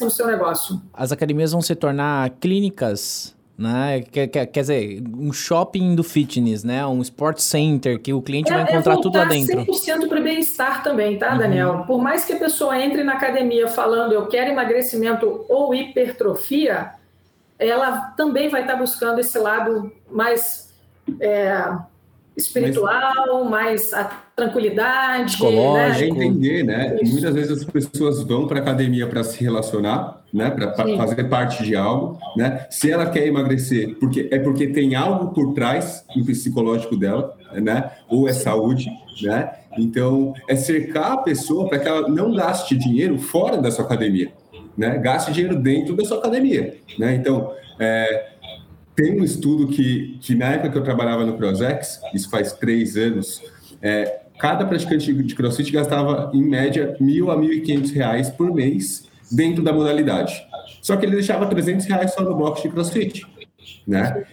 No seu negócio. As academias vão se tornar clínicas né? Quer, quer, quer dizer, um shopping do fitness, né? Um sport center que o cliente é, vai encontrar é tudo lá dentro. 100% para o bem-estar também, tá, uhum. Daniel? Por mais que a pessoa entre na academia falando eu quero emagrecimento ou hipertrofia, ela também vai estar buscando esse lado mais é, espiritual, mais a tranquilidade, psicológico, né? entender, né? Muitas vezes as pessoas vão para academia para se relacionar, né? Para fazer parte de algo, né? Se ela quer emagrecer, porque é porque tem algo por trás no psicológico dela, né? Ou é saúde, né? Então é cercar a pessoa para que ela não gaste dinheiro fora da sua academia, né? Gaste dinheiro dentro da sua academia, né? Então é, tem um estudo que, que na época que eu trabalhava no Prozex, isso faz três anos, é, cada praticante de CrossFit gastava, em média, mil a mil e quinhentos reais por mês dentro da modalidade. Só que ele deixava 300 reais só no box de CrossFit, né?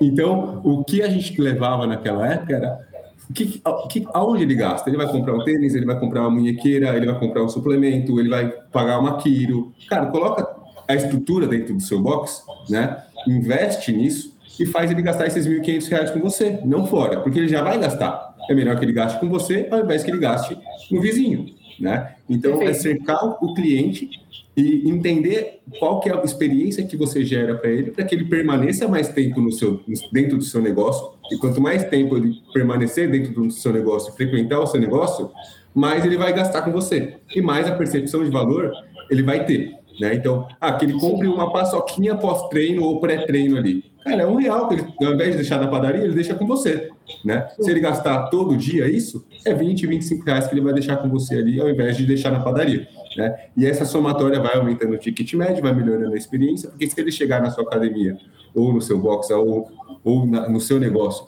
Então, o que a gente levava naquela época era que, que, aonde ele gasta? Ele vai comprar um tênis, ele vai comprar uma munhequeira, ele vai comprar um suplemento, ele vai pagar uma quiro. Cara, coloca a estrutura dentro do seu box, né? Investe nisso e faz ele gastar esses R$ 1.500 com você, não fora, porque ele já vai gastar. É melhor que ele gaste com você ao invés que ele gaste no vizinho, né? Então, é cercar o cliente e entender qual que é a experiência que você gera para ele, para que ele permaneça mais tempo no seu, dentro do seu negócio. E quanto mais tempo ele permanecer dentro do seu negócio, frequentar o seu negócio, mais ele vai gastar com você. E mais a percepção de valor ele vai ter. Né? Então, ah, que ele compre uma paçoquinha pós-treino ou pré-treino ali. Cara, é um real que ele, ao invés de deixar na padaria, ele deixa com você. Né? Se ele gastar todo dia isso, é 20, 25 reais que ele vai deixar com você ali, ao invés de deixar na padaria. Né? E essa somatória vai aumentando o ticket médio, vai melhorando a experiência, porque se ele chegar na sua academia, ou no seu box, ou, ou na, no seu negócio,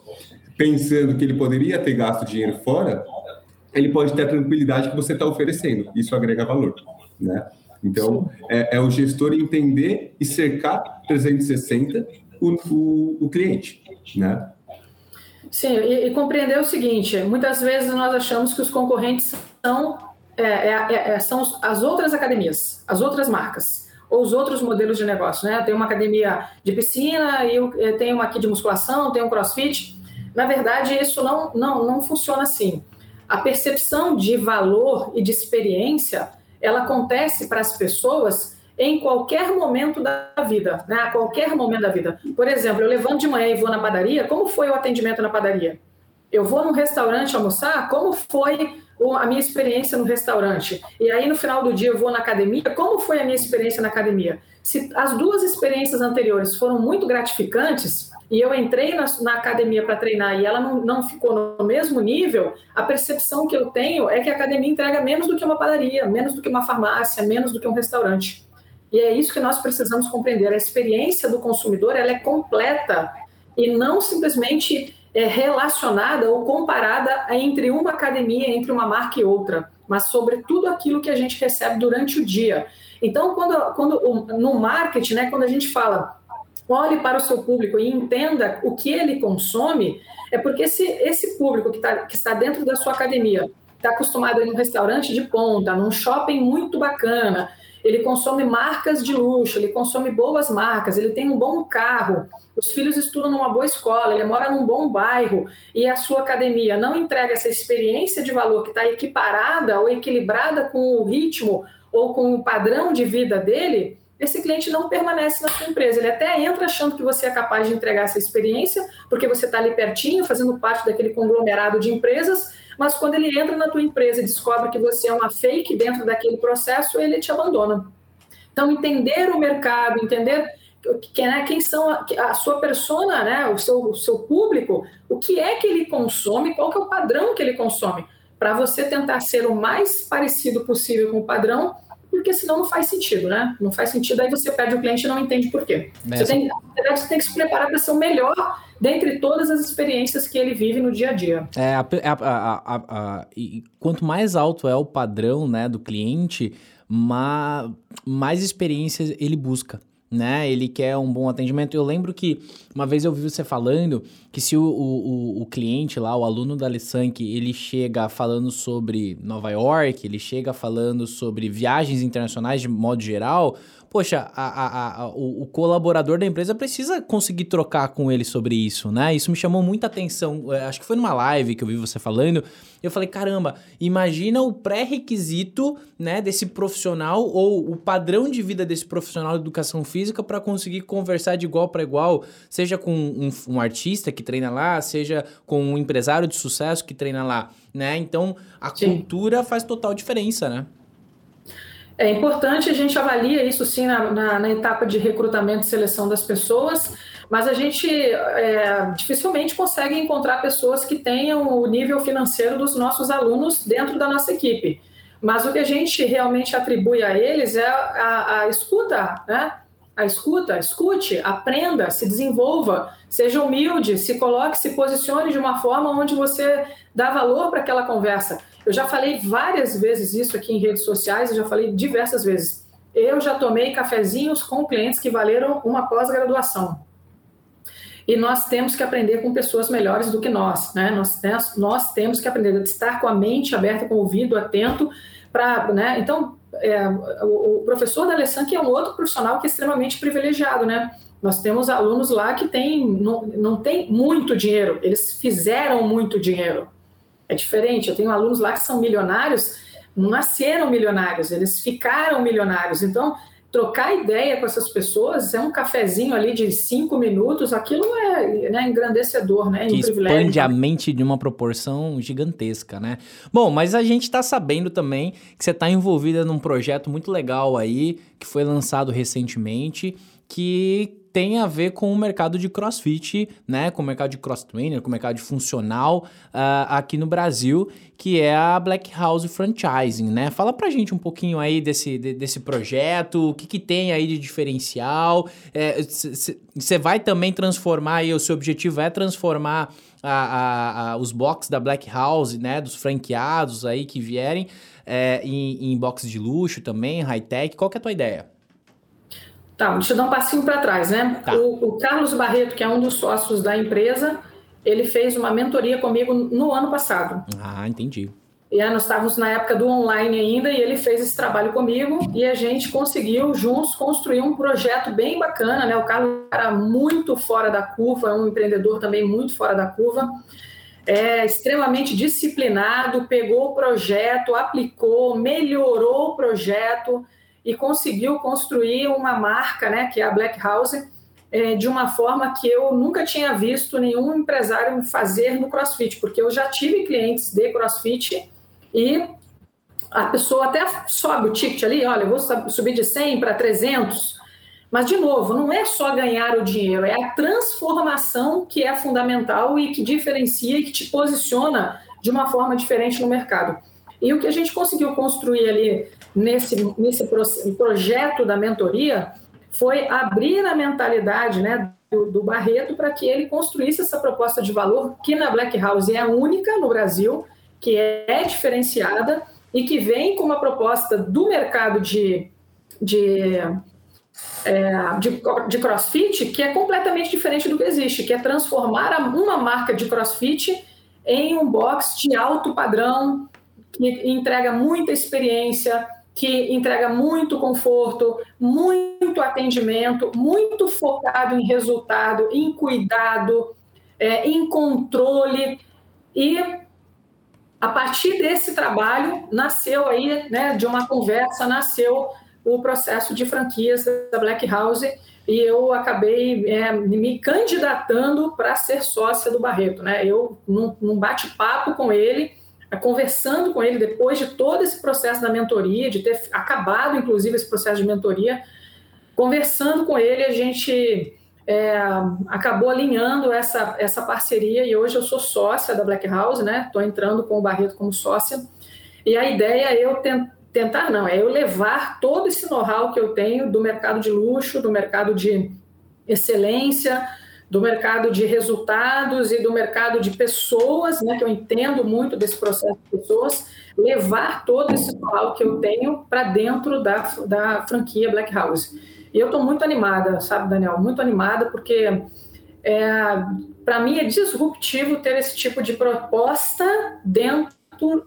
pensando que ele poderia ter gasto dinheiro fora, ele pode ter a tranquilidade que você está oferecendo. Isso agrega valor. Né? Então, é, é, o gestor entender e cercar 360 o, o, o cliente, né? Sim, e, e, compreender o seguinte: muitas vezes nós achamos que os concorrentes são, é, é, é, é são as outras academias, as outras marcas, ou os outros modelos de negócio. Né? Tem uma academia de piscina, e eu, eu tenho uma aqui de musculação, tem um crossfit. Na verdade, isso não, não, não funciona assim. A percepção de valor e de experiência ela acontece para as pessoas em qualquer momento da vida, né? A qualquer momento da vida. Por exemplo, eu levanto de manhã e vou na padaria, como foi o atendimento na padaria? Eu vou num restaurante almoçar, como foi a minha experiência no restaurante? E aí no final do dia eu vou na academia, como foi a minha experiência na academia? Se as duas experiências anteriores foram muito gratificantes, e eu entrei na, na academia para treinar e ela não, não ficou no mesmo nível, a percepção que eu tenho é que a academia entrega menos do que uma padaria, menos do que uma farmácia, menos do que um restaurante. E é isso que nós precisamos compreender. A experiência do consumidor ela é completa e não simplesmente é relacionada ou comparada entre uma academia, entre uma marca e outra, mas sobre tudo aquilo que a gente recebe durante o dia. Então, quando, quando no marketing, né, quando a gente fala olhe para o seu público e entenda o que ele consome, é porque se esse público que, tá, que está dentro da sua academia está acostumado a num restaurante de ponta, num shopping muito bacana, ele consome marcas de luxo, ele consome boas marcas, ele tem um bom carro, os filhos estudam numa boa escola, ele mora num bom bairro e a sua academia não entrega essa experiência de valor que está equiparada ou equilibrada com o ritmo ou com o padrão de vida dele, esse cliente não permanece na sua empresa. Ele até entra achando que você é capaz de entregar essa experiência, porque você está ali pertinho, fazendo parte daquele conglomerado de empresas, mas quando ele entra na tua empresa e descobre que você é uma fake dentro daquele processo, ele te abandona. Então, entender o mercado, entender quem, né, quem são a, a, sua persona, né, o, seu, o seu público, o que é que ele consome, qual que é o padrão que ele consome, para você tentar ser o mais parecido possível com o padrão porque senão não faz sentido, né? Não faz sentido, aí você perde o cliente e não entende por quê. Você tem, você tem que se preparar para ser o melhor dentre todas as experiências que ele vive no dia a dia. É, a, a, a, e quanto mais alto é o padrão né, do cliente, mais, mais experiências ele busca né? Ele quer um bom atendimento. Eu lembro que uma vez eu vi você falando que se o, o, o cliente lá, o aluno da Alessank, ele chega falando sobre Nova York, ele chega falando sobre viagens internacionais de modo geral, poxa, a, a, a, o, o, colaborador da empresa precisa conseguir trocar com ele sobre isso, né? Isso me chamou muita atenção. É, acho que foi numa live que eu vi você falando. Eu falei, caramba, imagina o pré-requisito, né, desse profissional ou o padrão de vida desse profissional de educação física para conseguir conversar de igual para igual, seja com um, um artista que treina lá, seja com um empresário de sucesso que treina lá, né? Então, a Sim. cultura faz total diferença, né? É importante, a gente avalia isso sim na, na, na etapa de recrutamento e seleção das pessoas, mas a gente é, dificilmente consegue encontrar pessoas que tenham o nível financeiro dos nossos alunos dentro da nossa equipe. Mas o que a gente realmente atribui a eles é a, a escuta, né? A escuta, escute, aprenda, se desenvolva, seja humilde, se coloque, se posicione de uma forma onde você dá valor para aquela conversa. Eu já falei várias vezes isso aqui em redes sociais, eu já falei diversas vezes. Eu já tomei cafezinhos com clientes que valeram uma pós-graduação. E nós temos que aprender com pessoas melhores do que nós, né? Nós, né, nós temos que aprender a estar com a mente aberta, com o ouvido atento, para, né? Então, é, o, professor da Alessandra que é um outro profissional que é extremamente privilegiado, né? Nós temos alunos lá que tem, não, não tem muito dinheiro, eles fizeram muito dinheiro, é diferente. Eu tenho alunos lá que são milionários, não nasceram milionários, eles ficaram milionários. Então, trocar ideia com essas pessoas é um cafezinho ali de cinco minutos, aquilo é né, engrandecedor, né? Que um expande a mente de uma proporção gigantesca, né? Bom, mas a gente está sabendo também que você está envolvida num projeto muito legal aí, que foi lançado recentemente, que tem a ver com o mercado de crossfit, né? Com o mercado de cross trainer, com o mercado de funcional uh, aqui no Brasil, que é a Black House Franchising, né? Fala pra gente um pouquinho aí desse, de, desse projeto, o que, que tem aí de diferencial. Você é, vai também transformar aí, o seu objetivo é transformar a, a, a, os boxes da Black House, né? Dos franqueados aí que vierem é, em, em boxes de luxo também, high-tech. Qual que é a tua ideia? Tá, deixa eu dar um passinho para trás, né? Tá. O, o, Carlos Barreto, que é um dos sócios da empresa, ele fez uma mentoria comigo no ano passado. Ah, entendi. E nós estávamos na época do online ainda e ele fez esse trabalho comigo e a gente conseguiu juntos construir um projeto bem bacana, né? O Carlos era muito fora da curva, é um empreendedor também muito fora da curva, é extremamente disciplinado, pegou o projeto, aplicou, melhorou o projeto, e conseguiu construir uma marca, né, que é a Black House, é, de uma forma que eu nunca tinha visto nenhum empresário fazer no CrossFit, porque eu já tive clientes de CrossFit e a pessoa até sobe o ticket ali, olha, eu vou subir de 100 para 300, mas, de novo, não é só ganhar o dinheiro, é a transformação que é fundamental e que diferencia e que te posiciona de uma forma diferente no mercado. E o que a gente conseguiu construir ali nesse, nesse projeto da mentoria foi abrir a mentalidade né, do, do Barreto para que ele construísse essa proposta de valor que na Black House é única no Brasil, que é diferenciada e que vem com uma proposta do mercado de, de, é, de, de, crossfit que é completamente diferente do que existe, que é transformar uma marca de crossfit em um box de alto padrão, que entrega muita experiência, que entrega muito conforto, muito atendimento, muito focado em resultado, em cuidado, é, em controle. E a partir desse trabalho nasceu aí, né, de uma conversa, nasceu o processo de franquias da Black House e eu acabei é, me candidatando para ser sócia do Barreto, né? Eu num, num bate-papo com ele conversando com ele depois de todo esse processo da mentoria, de ter acabado, inclusive, esse processo de mentoria, conversando com ele, a gente é, acabou alinhando essa, essa parceria e hoje eu sou sócia da Black House, né? Estou entrando com o Barreto como sócia. E a ideia é eu tentar, não, é eu levar todo esse know-how que eu tenho do mercado de luxo, do mercado de excelência, do mercado de resultados e do mercado de pessoas, né, que eu entendo muito desse processo de pessoas, levar todo esse know que eu tenho para dentro da, da franquia Black House. E eu estou muito animada, sabe, Daniel? Muito animada, porque é, para mim é disruptivo ter esse tipo de proposta dentro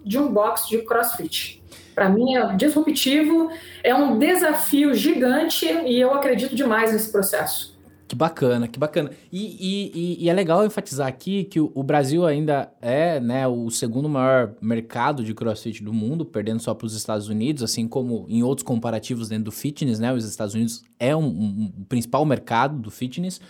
de um box de crossfit. Para mim é disruptivo, é um desafio gigante e eu acredito demais nesse processo. Que bacana, que bacana. E, e, e, é legal enfatizar aqui que o, o, Brasil ainda é né, o segundo maior mercado de crossfit do mundo, perdendo só para os Estados Unidos, assim como em outros comparativos dentro do fitness, né? Os Estados Unidos é um, um, um principal mercado do fitness.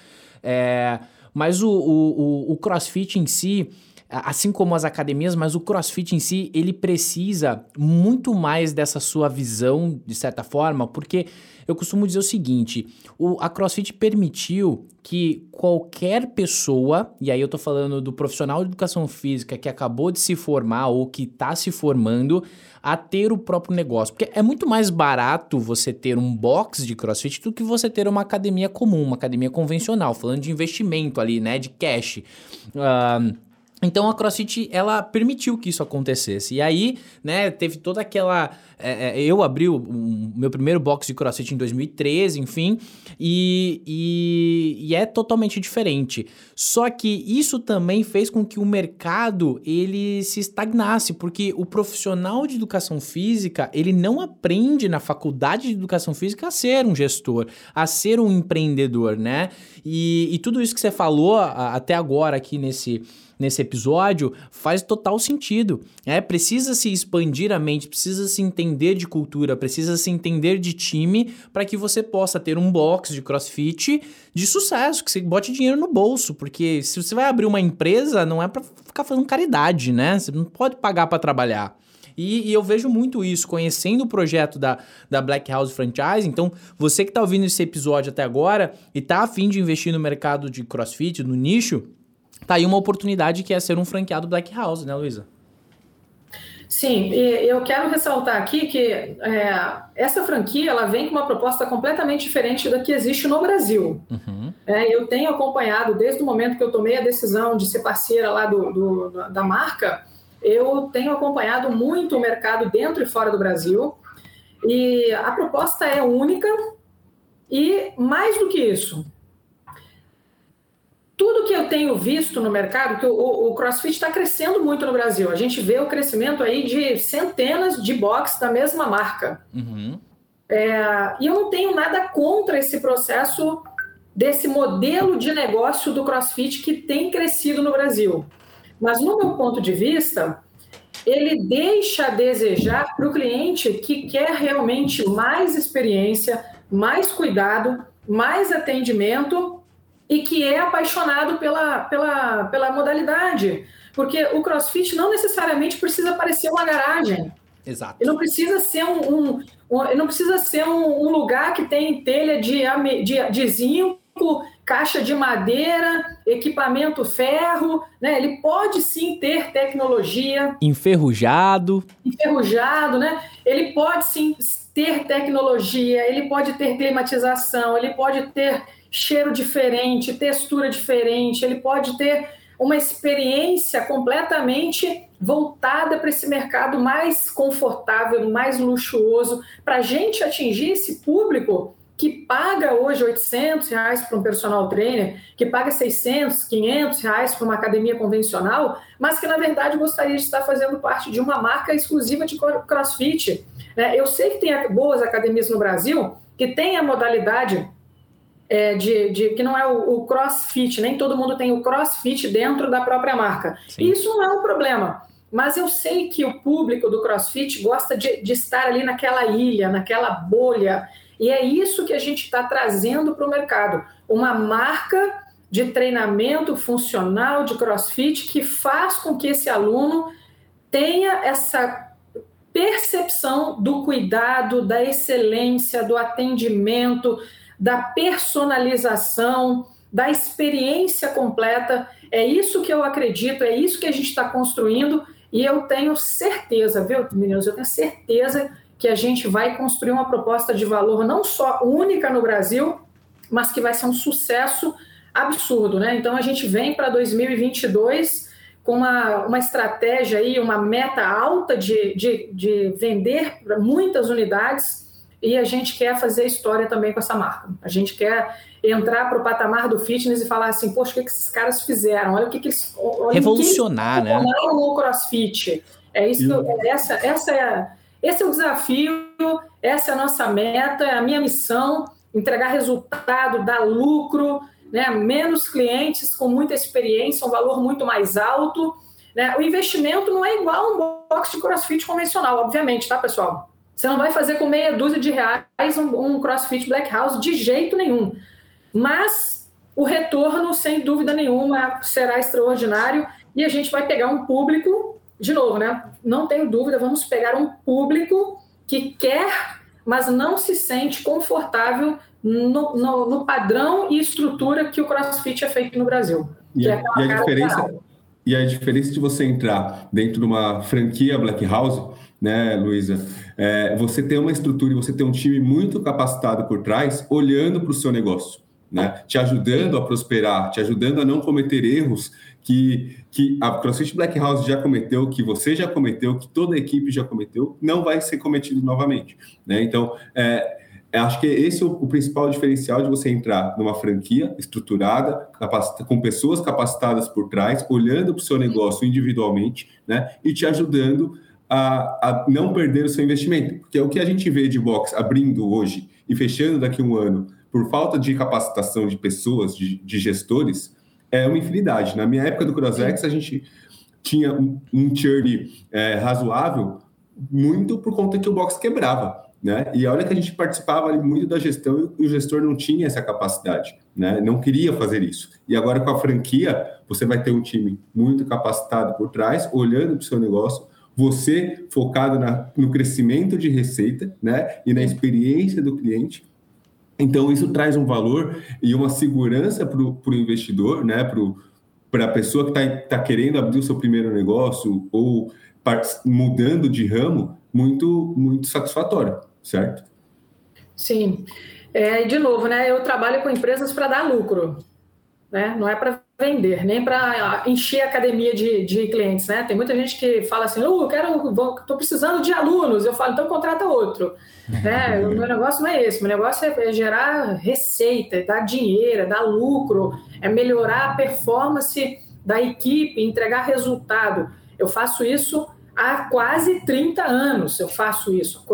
É, mas o, o, o crossfit em si assim como as academias, mas o CrossFit em si, ele precisa muito mais dessa sua visão, de certa forma, porque eu costumo dizer o seguinte: o, a CrossFit permitiu que qualquer pessoa, e aí eu tô falando do profissional de educação física que acabou de se formar ou que está se formando, a ter o próprio negócio. Porque é muito mais barato você ter um box de CrossFit do que você ter uma academia comum, uma academia convencional, falando de investimento ali, né, de cash. Uh, então a CrossFit ela permitiu que isso acontecesse. E aí, né, teve toda aquela. É, é eu abri o, meu primeiro box de CrossFit em 2013, enfim, e, e, e, é totalmente diferente. Só que isso também fez com que o mercado ele se estagnasse, porque o profissional de educação física ele não aprende na faculdade de educação física a ser um gestor, a ser um empreendedor, né? E, e tudo isso que você falou a, até agora aqui nesse nesse episódio faz total sentido. É, precisa se expandir a mente, precisa se entender de cultura, precisa se entender de time para que você possa ter um box de CrossFit de sucesso, que você bote dinheiro no bolso, porque se você vai abrir uma empresa, não é para ficar fazendo caridade, né? Você não pode pagar para trabalhar. E, e, eu vejo muito isso, conhecendo o projeto da, da Black House Franchise. Então, você que está ouvindo esse episódio até agora e está afim de investir no mercado de crossfit, no nicho, tá aí uma oportunidade que é ser um franqueado Black House, né, Luísa? Sim, eu quero ressaltar aqui que é, essa franquia ela vem com uma proposta completamente diferente da que existe no Brasil. Uhum. É, eu tenho acompanhado desde o momento que eu tomei a decisão de ser parceira lá do, do, da marca, eu tenho acompanhado muito o mercado dentro e fora do Brasil. E a proposta é única e mais do que isso, tudo que eu tenho visto no mercado, que o, o CrossFit está crescendo muito no Brasil. A gente vê o crescimento aí de centenas de boxes da mesma marca. Uhum. É, e eu não tenho nada contra esse processo desse modelo de negócio do CrossFit que tem crescido no Brasil. Mas, no meu ponto de vista, ele deixa a desejar para o cliente que quer realmente mais experiência, mais cuidado, mais atendimento e que é apaixonado pela, pela, pela modalidade. Porque o crossfit não necessariamente precisa parecer uma garagem. Exato. Ele não precisa ser um, um, um não precisa ser um, um, lugar que tem telha de, de, de zinco, caixa de madeira, equipamento ferro, né? Ele pode sim ter tecnologia. Enferrujado. Enferrujado, né? Ele pode sim ter tecnologia, ele pode ter climatização, ele pode ter cheiro diferente, textura diferente, ele pode ter uma experiência completamente voltada para esse mercado mais confortável, mais luxuoso, para a gente atingir esse público que paga hoje 800 reais para um personal trainer, que paga 600, 500 reais para uma academia convencional, mas que na verdade gostaria de estar fazendo parte de uma marca exclusiva de CrossFit. Né? Eu sei que tem boas academias no Brasil que tem a modalidade é, de, de, que não é o, o, crossfit, nem todo mundo tem o crossfit dentro da própria marca. Sim. Isso não é um problema. Mas eu sei que o público do crossfit gosta de, de estar ali naquela ilha, naquela bolha. E é isso que a gente está trazendo para o mercado. Uma marca de treinamento funcional de crossfit que faz com que esse aluno tenha essa percepção do cuidado, da excelência, do atendimento, da personalização, da experiência completa. É isso que eu acredito, é isso que a gente está construindo e eu tenho certeza, viu, meninos? Eu tenho certeza que a gente vai construir uma proposta de valor não só única no Brasil, mas que vai ser um sucesso absurdo, né? Então a gente vem para 2022 com uma, uma estratégia aí, uma meta alta de, de, de vender muitas unidades e a gente quer fazer história também com essa marca. A gente quer entrar para o patamar do fitness e falar assim, poxa, o que, que esses caras fizeram? Olha o que, que eles... Revolucionar, que eles né? no crossfit. É isso, que, essa, essa é, esse é o desafio, essa é a nossa meta, é a minha missão, entregar resultado, dar lucro, né? menos clientes com muita experiência, um valor muito mais alto. Né? O investimento não é igual a um box de crossfit convencional, obviamente, tá, pessoal? Você não vai fazer com meia dúzia de reais um, um crossfit Black House de jeito nenhum. Mas o retorno, sem dúvida nenhuma, será extraordinário e a gente vai pegar um público, de novo, né? Não tenho dúvida, vamos pegar um público que quer, mas não se sente confortável no, no, no padrão e estrutura que o CrossFit é feito no Brasil. E, é e a diferença e a diferença de você entrar dentro de uma franquia Black House, né, Luísa? É, você tem uma estrutura e você tem um time muito capacitado por trás, olhando para o seu negócio né? Te ajudando a prosperar, te ajudando a não cometer erros que, que a CrossFit Black House já cometeu, que você já cometeu, que toda a equipe já cometeu, não vai ser cometido novamente, né? Então, é, acho que esse é o, o, principal diferencial de você entrar numa franquia estruturada, com pessoas capacitadas por trás, olhando para o seu negócio individualmente, né? E te ajudando a, a, não perder o seu investimento. Porque é o que a gente vê de box abrindo hoje e fechando daqui a um ano por falta de capacitação de pessoas, de, de gestores, é uma infinidade. Na minha época do CrossX, a gente tinha um, um churn é, razoável muito por conta que o box quebrava. Né? E olha que a gente participava muito da gestão e o gestor não tinha essa capacidade, né? não queria fazer isso. E agora com a franquia, você vai ter um time muito capacitado por trás, olhando para o seu negócio, você focado na, no crescimento de receita né? e na experiência do cliente, então, isso traz um valor e uma segurança para o investidor, né? para a pessoa que está tá querendo abrir o seu primeiro negócio ou mudando de ramo, muito, muito satisfatório, certo? Sim. É, de novo, né? Eu trabalho com empresas para dar lucro, né? Não é para vender, nem para encher a academia de, de clientes, né? Tem muita gente que fala assim, oh, eu quero, estou precisando de alunos. Eu falo, então contrata outro. (laughs) né? O meu negócio não é esse, meu negócio é, é gerar receita, dar dinheiro, dar lucro, é melhorar a performance da equipe, entregar resultado. Eu faço isso há quase 30 anos. Eu faço isso.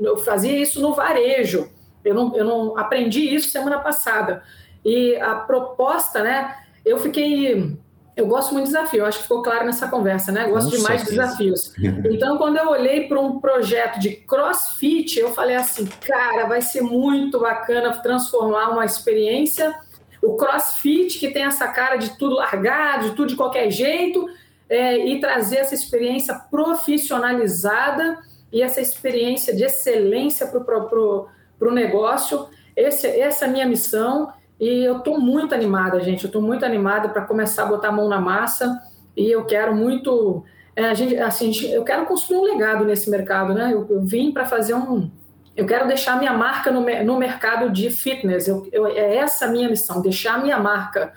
Eu fazia isso no varejo. Eu não, eu não aprendi isso semana passada. E a proposta, né? Eu fiquei. Eu gosto muito de desafio, acho que ficou claro nessa conversa, né? Eu gosto Com demais de desafios. (laughs) Então, quando eu olhei para um projeto de crossfit, eu falei assim, cara, vai ser muito bacana transformar uma experiência. O crossfit, que tem essa cara de tudo largado, de tudo de qualquer jeito, é, e trazer essa experiência profissionalizada e essa experiência de excelência para o negócio. Esse, essa é a minha missão. E eu estou muito animada, gente. Eu estou muito animada para começar a botar a mão na massa. E eu quero muito. É, a gente, assim, eu quero construir um legado nesse mercado, né? Eu, eu vim para fazer um. Eu quero deixar minha marca no, no mercado de fitness. Eu, eu, é essa a minha missão, deixar minha marca.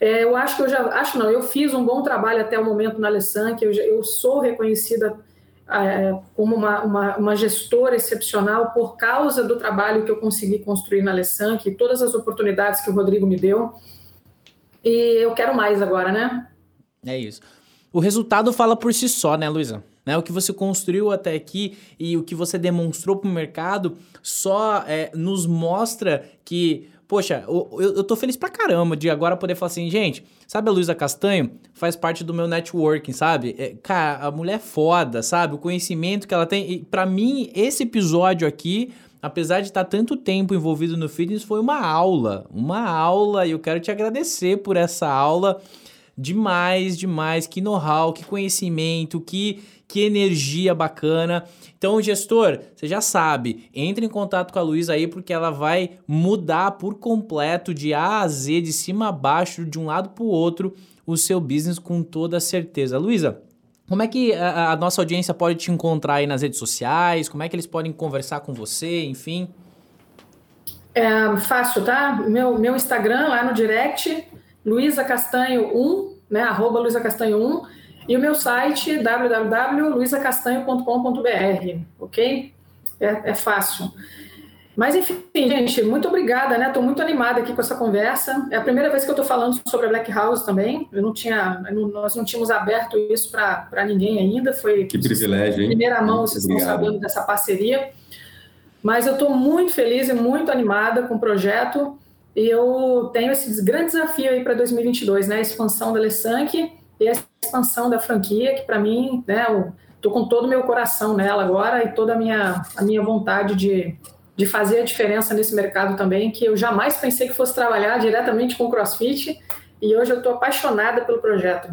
É, eu acho que eu já. Acho não, eu fiz um bom trabalho até o momento na Alessan, que eu, eu sou reconhecida como uma, uma, uma, gestora excepcional por causa do trabalho que eu consegui construir na Alessan, que todas as oportunidades que o Rodrigo me deu. E eu quero mais agora, né? É isso. O resultado fala por si só, né, Luísa? Né, o que você construiu até aqui e o que você demonstrou para o mercado só é, nos mostra que poxa, eu, eu tô feliz pra caramba de agora poder falar assim, gente, sabe a Luísa Castanho? Faz parte do meu networking, sabe? É, cara, a mulher é foda, sabe? O conhecimento que ela tem. E pra mim, esse episódio aqui, apesar de estar tanto tempo envolvido no fitness, foi uma aula. Uma aula, e eu quero te agradecer por essa aula. Demais, demais. Que know-how, que conhecimento, que, que energia bacana. Então, gestor, você já sabe, entre em contato com a Luísa aí porque ela vai mudar por completo de A a Z, de cima a baixo, de um lado para o outro, o seu business com toda certeza. Luísa, como é que a, a, nossa audiência pode te encontrar aí nas redes sociais? Como é que eles podem conversar com você, enfim? É fácil, tá? Meu, meu Instagram lá no direct, Luísa Castanho 1, né? Arroba Luísa Castanho 1. E o meu site www.luisacastanho.com.br, ok? É, é, fácil. Mas, enfim, gente, muito obrigada, né? Estou muito animada aqui com essa conversa. É a primeira vez que eu estou falando sobre a Black House também. Eu não tinha, nós não tínhamos aberto isso para ninguém ainda. Foi que privilégio, hein? Primeira mão, vocês estão sabendo dessa parceria. Mas eu estou muito feliz e muito animada com o projeto. Eu tenho esse grande desafio aí para 2022, né? A expansão da Lessank e a expansão da franquia, que para mim, né? Eu estou com todo o meu coração nela agora e toda a minha, a minha vontade de de fazer a diferença nesse mercado também, que eu jamais pensei que fosse trabalhar diretamente com CrossFit e hoje eu estou apaixonada pelo projeto.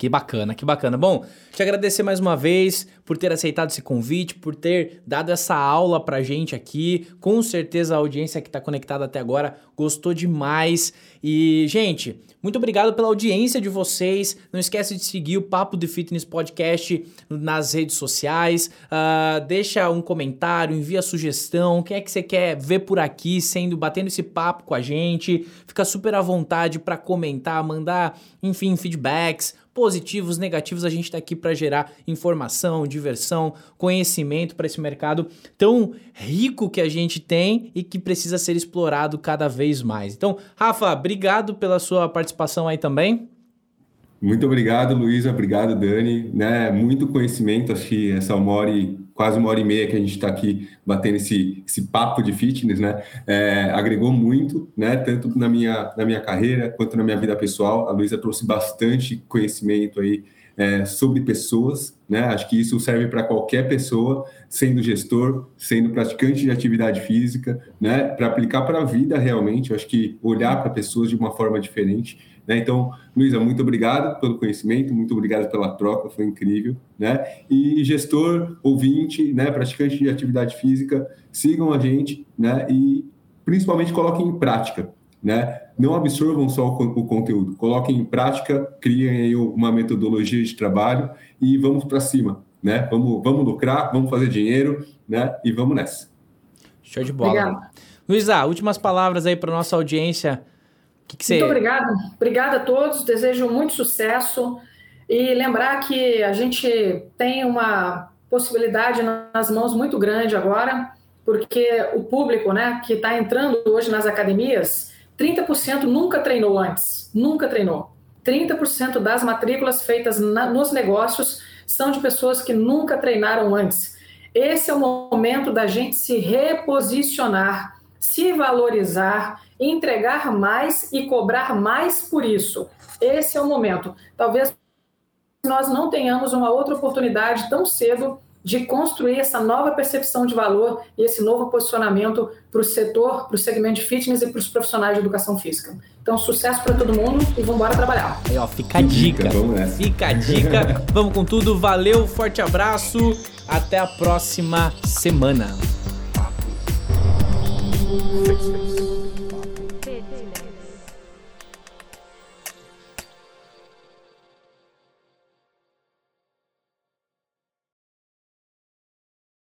Que bacana, que bacana. Bom, te agradecer mais uma vez por ter aceitado esse convite, por ter dado essa aula pra gente aqui. Com certeza a audiência que está conectada até agora gostou demais. E, gente, muito obrigado pela audiência de vocês. Não esquece de seguir o Papo de Fitness Podcast nas redes sociais. Uh, deixa um comentário, envia sugestão. Quem é que você quer ver por aqui, sendo batendo esse papo com a gente? Fica super à vontade para comentar, mandar, enfim, feedbacks positivos, negativos, a gente está aqui para gerar informação, diversão, conhecimento para esse mercado tão rico que a gente tem e que precisa ser explorado cada vez mais. Então, Rafa, obrigado pela sua participação aí também. Muito obrigado, Luísa. Obrigado, Dani. Né, muito conhecimento, acho que essa uma hora e, quase uma hora e meia que a gente está aqui batendo esse, esse papo de fitness, né? É, agregou muito, né? Tanto na minha, na minha carreira quanto na minha vida pessoal. A Luísa trouxe bastante conhecimento aí é, sobre pessoas, né? Acho que isso serve para qualquer pessoa, sendo gestor, sendo praticante de atividade física, né? Para aplicar para a vida realmente. Acho que olhar para pessoas de uma forma diferente né? Então, Luísa, muito obrigado pelo conhecimento, muito obrigado pela troca, foi incrível. Né? E gestor, ouvinte, né, praticante de atividade física, sigam a gente né, e principalmente coloquem em prática. Né? Não absorvam só o, conteúdo, coloquem em prática, criem uma metodologia de trabalho e vamos para cima. Né? Vamos, vamos lucrar, vamos fazer dinheiro né? e vamos nessa. Show de bola. Luísa, últimas palavras aí para nossa audiência que que você... Muito obrigada. Obrigada a todos. Desejo muito sucesso. E lembrar que a gente tem uma possibilidade nas mãos muito grande agora, porque o público né, que está entrando hoje nas academias, 30% nunca treinou antes. Nunca treinou. 30% das matrículas feitas na, nos negócios são de pessoas que nunca treinaram antes. Esse é o momento da gente se reposicionar, se valorizar entregar mais e cobrar mais por isso. Esse é o momento. Talvez nós não tenhamos uma outra oportunidade tão cedo de construir essa nova percepção de valor e esse novo posicionamento para o setor, para o segmento de fitness e para os profissionais de educação física. Então, sucesso para todo mundo e vamos embora trabalhar. Aí, ó, fica a dica. Fica a dica. (laughs) vamos com tudo. Valeu, forte abraço. Até a próxima semana.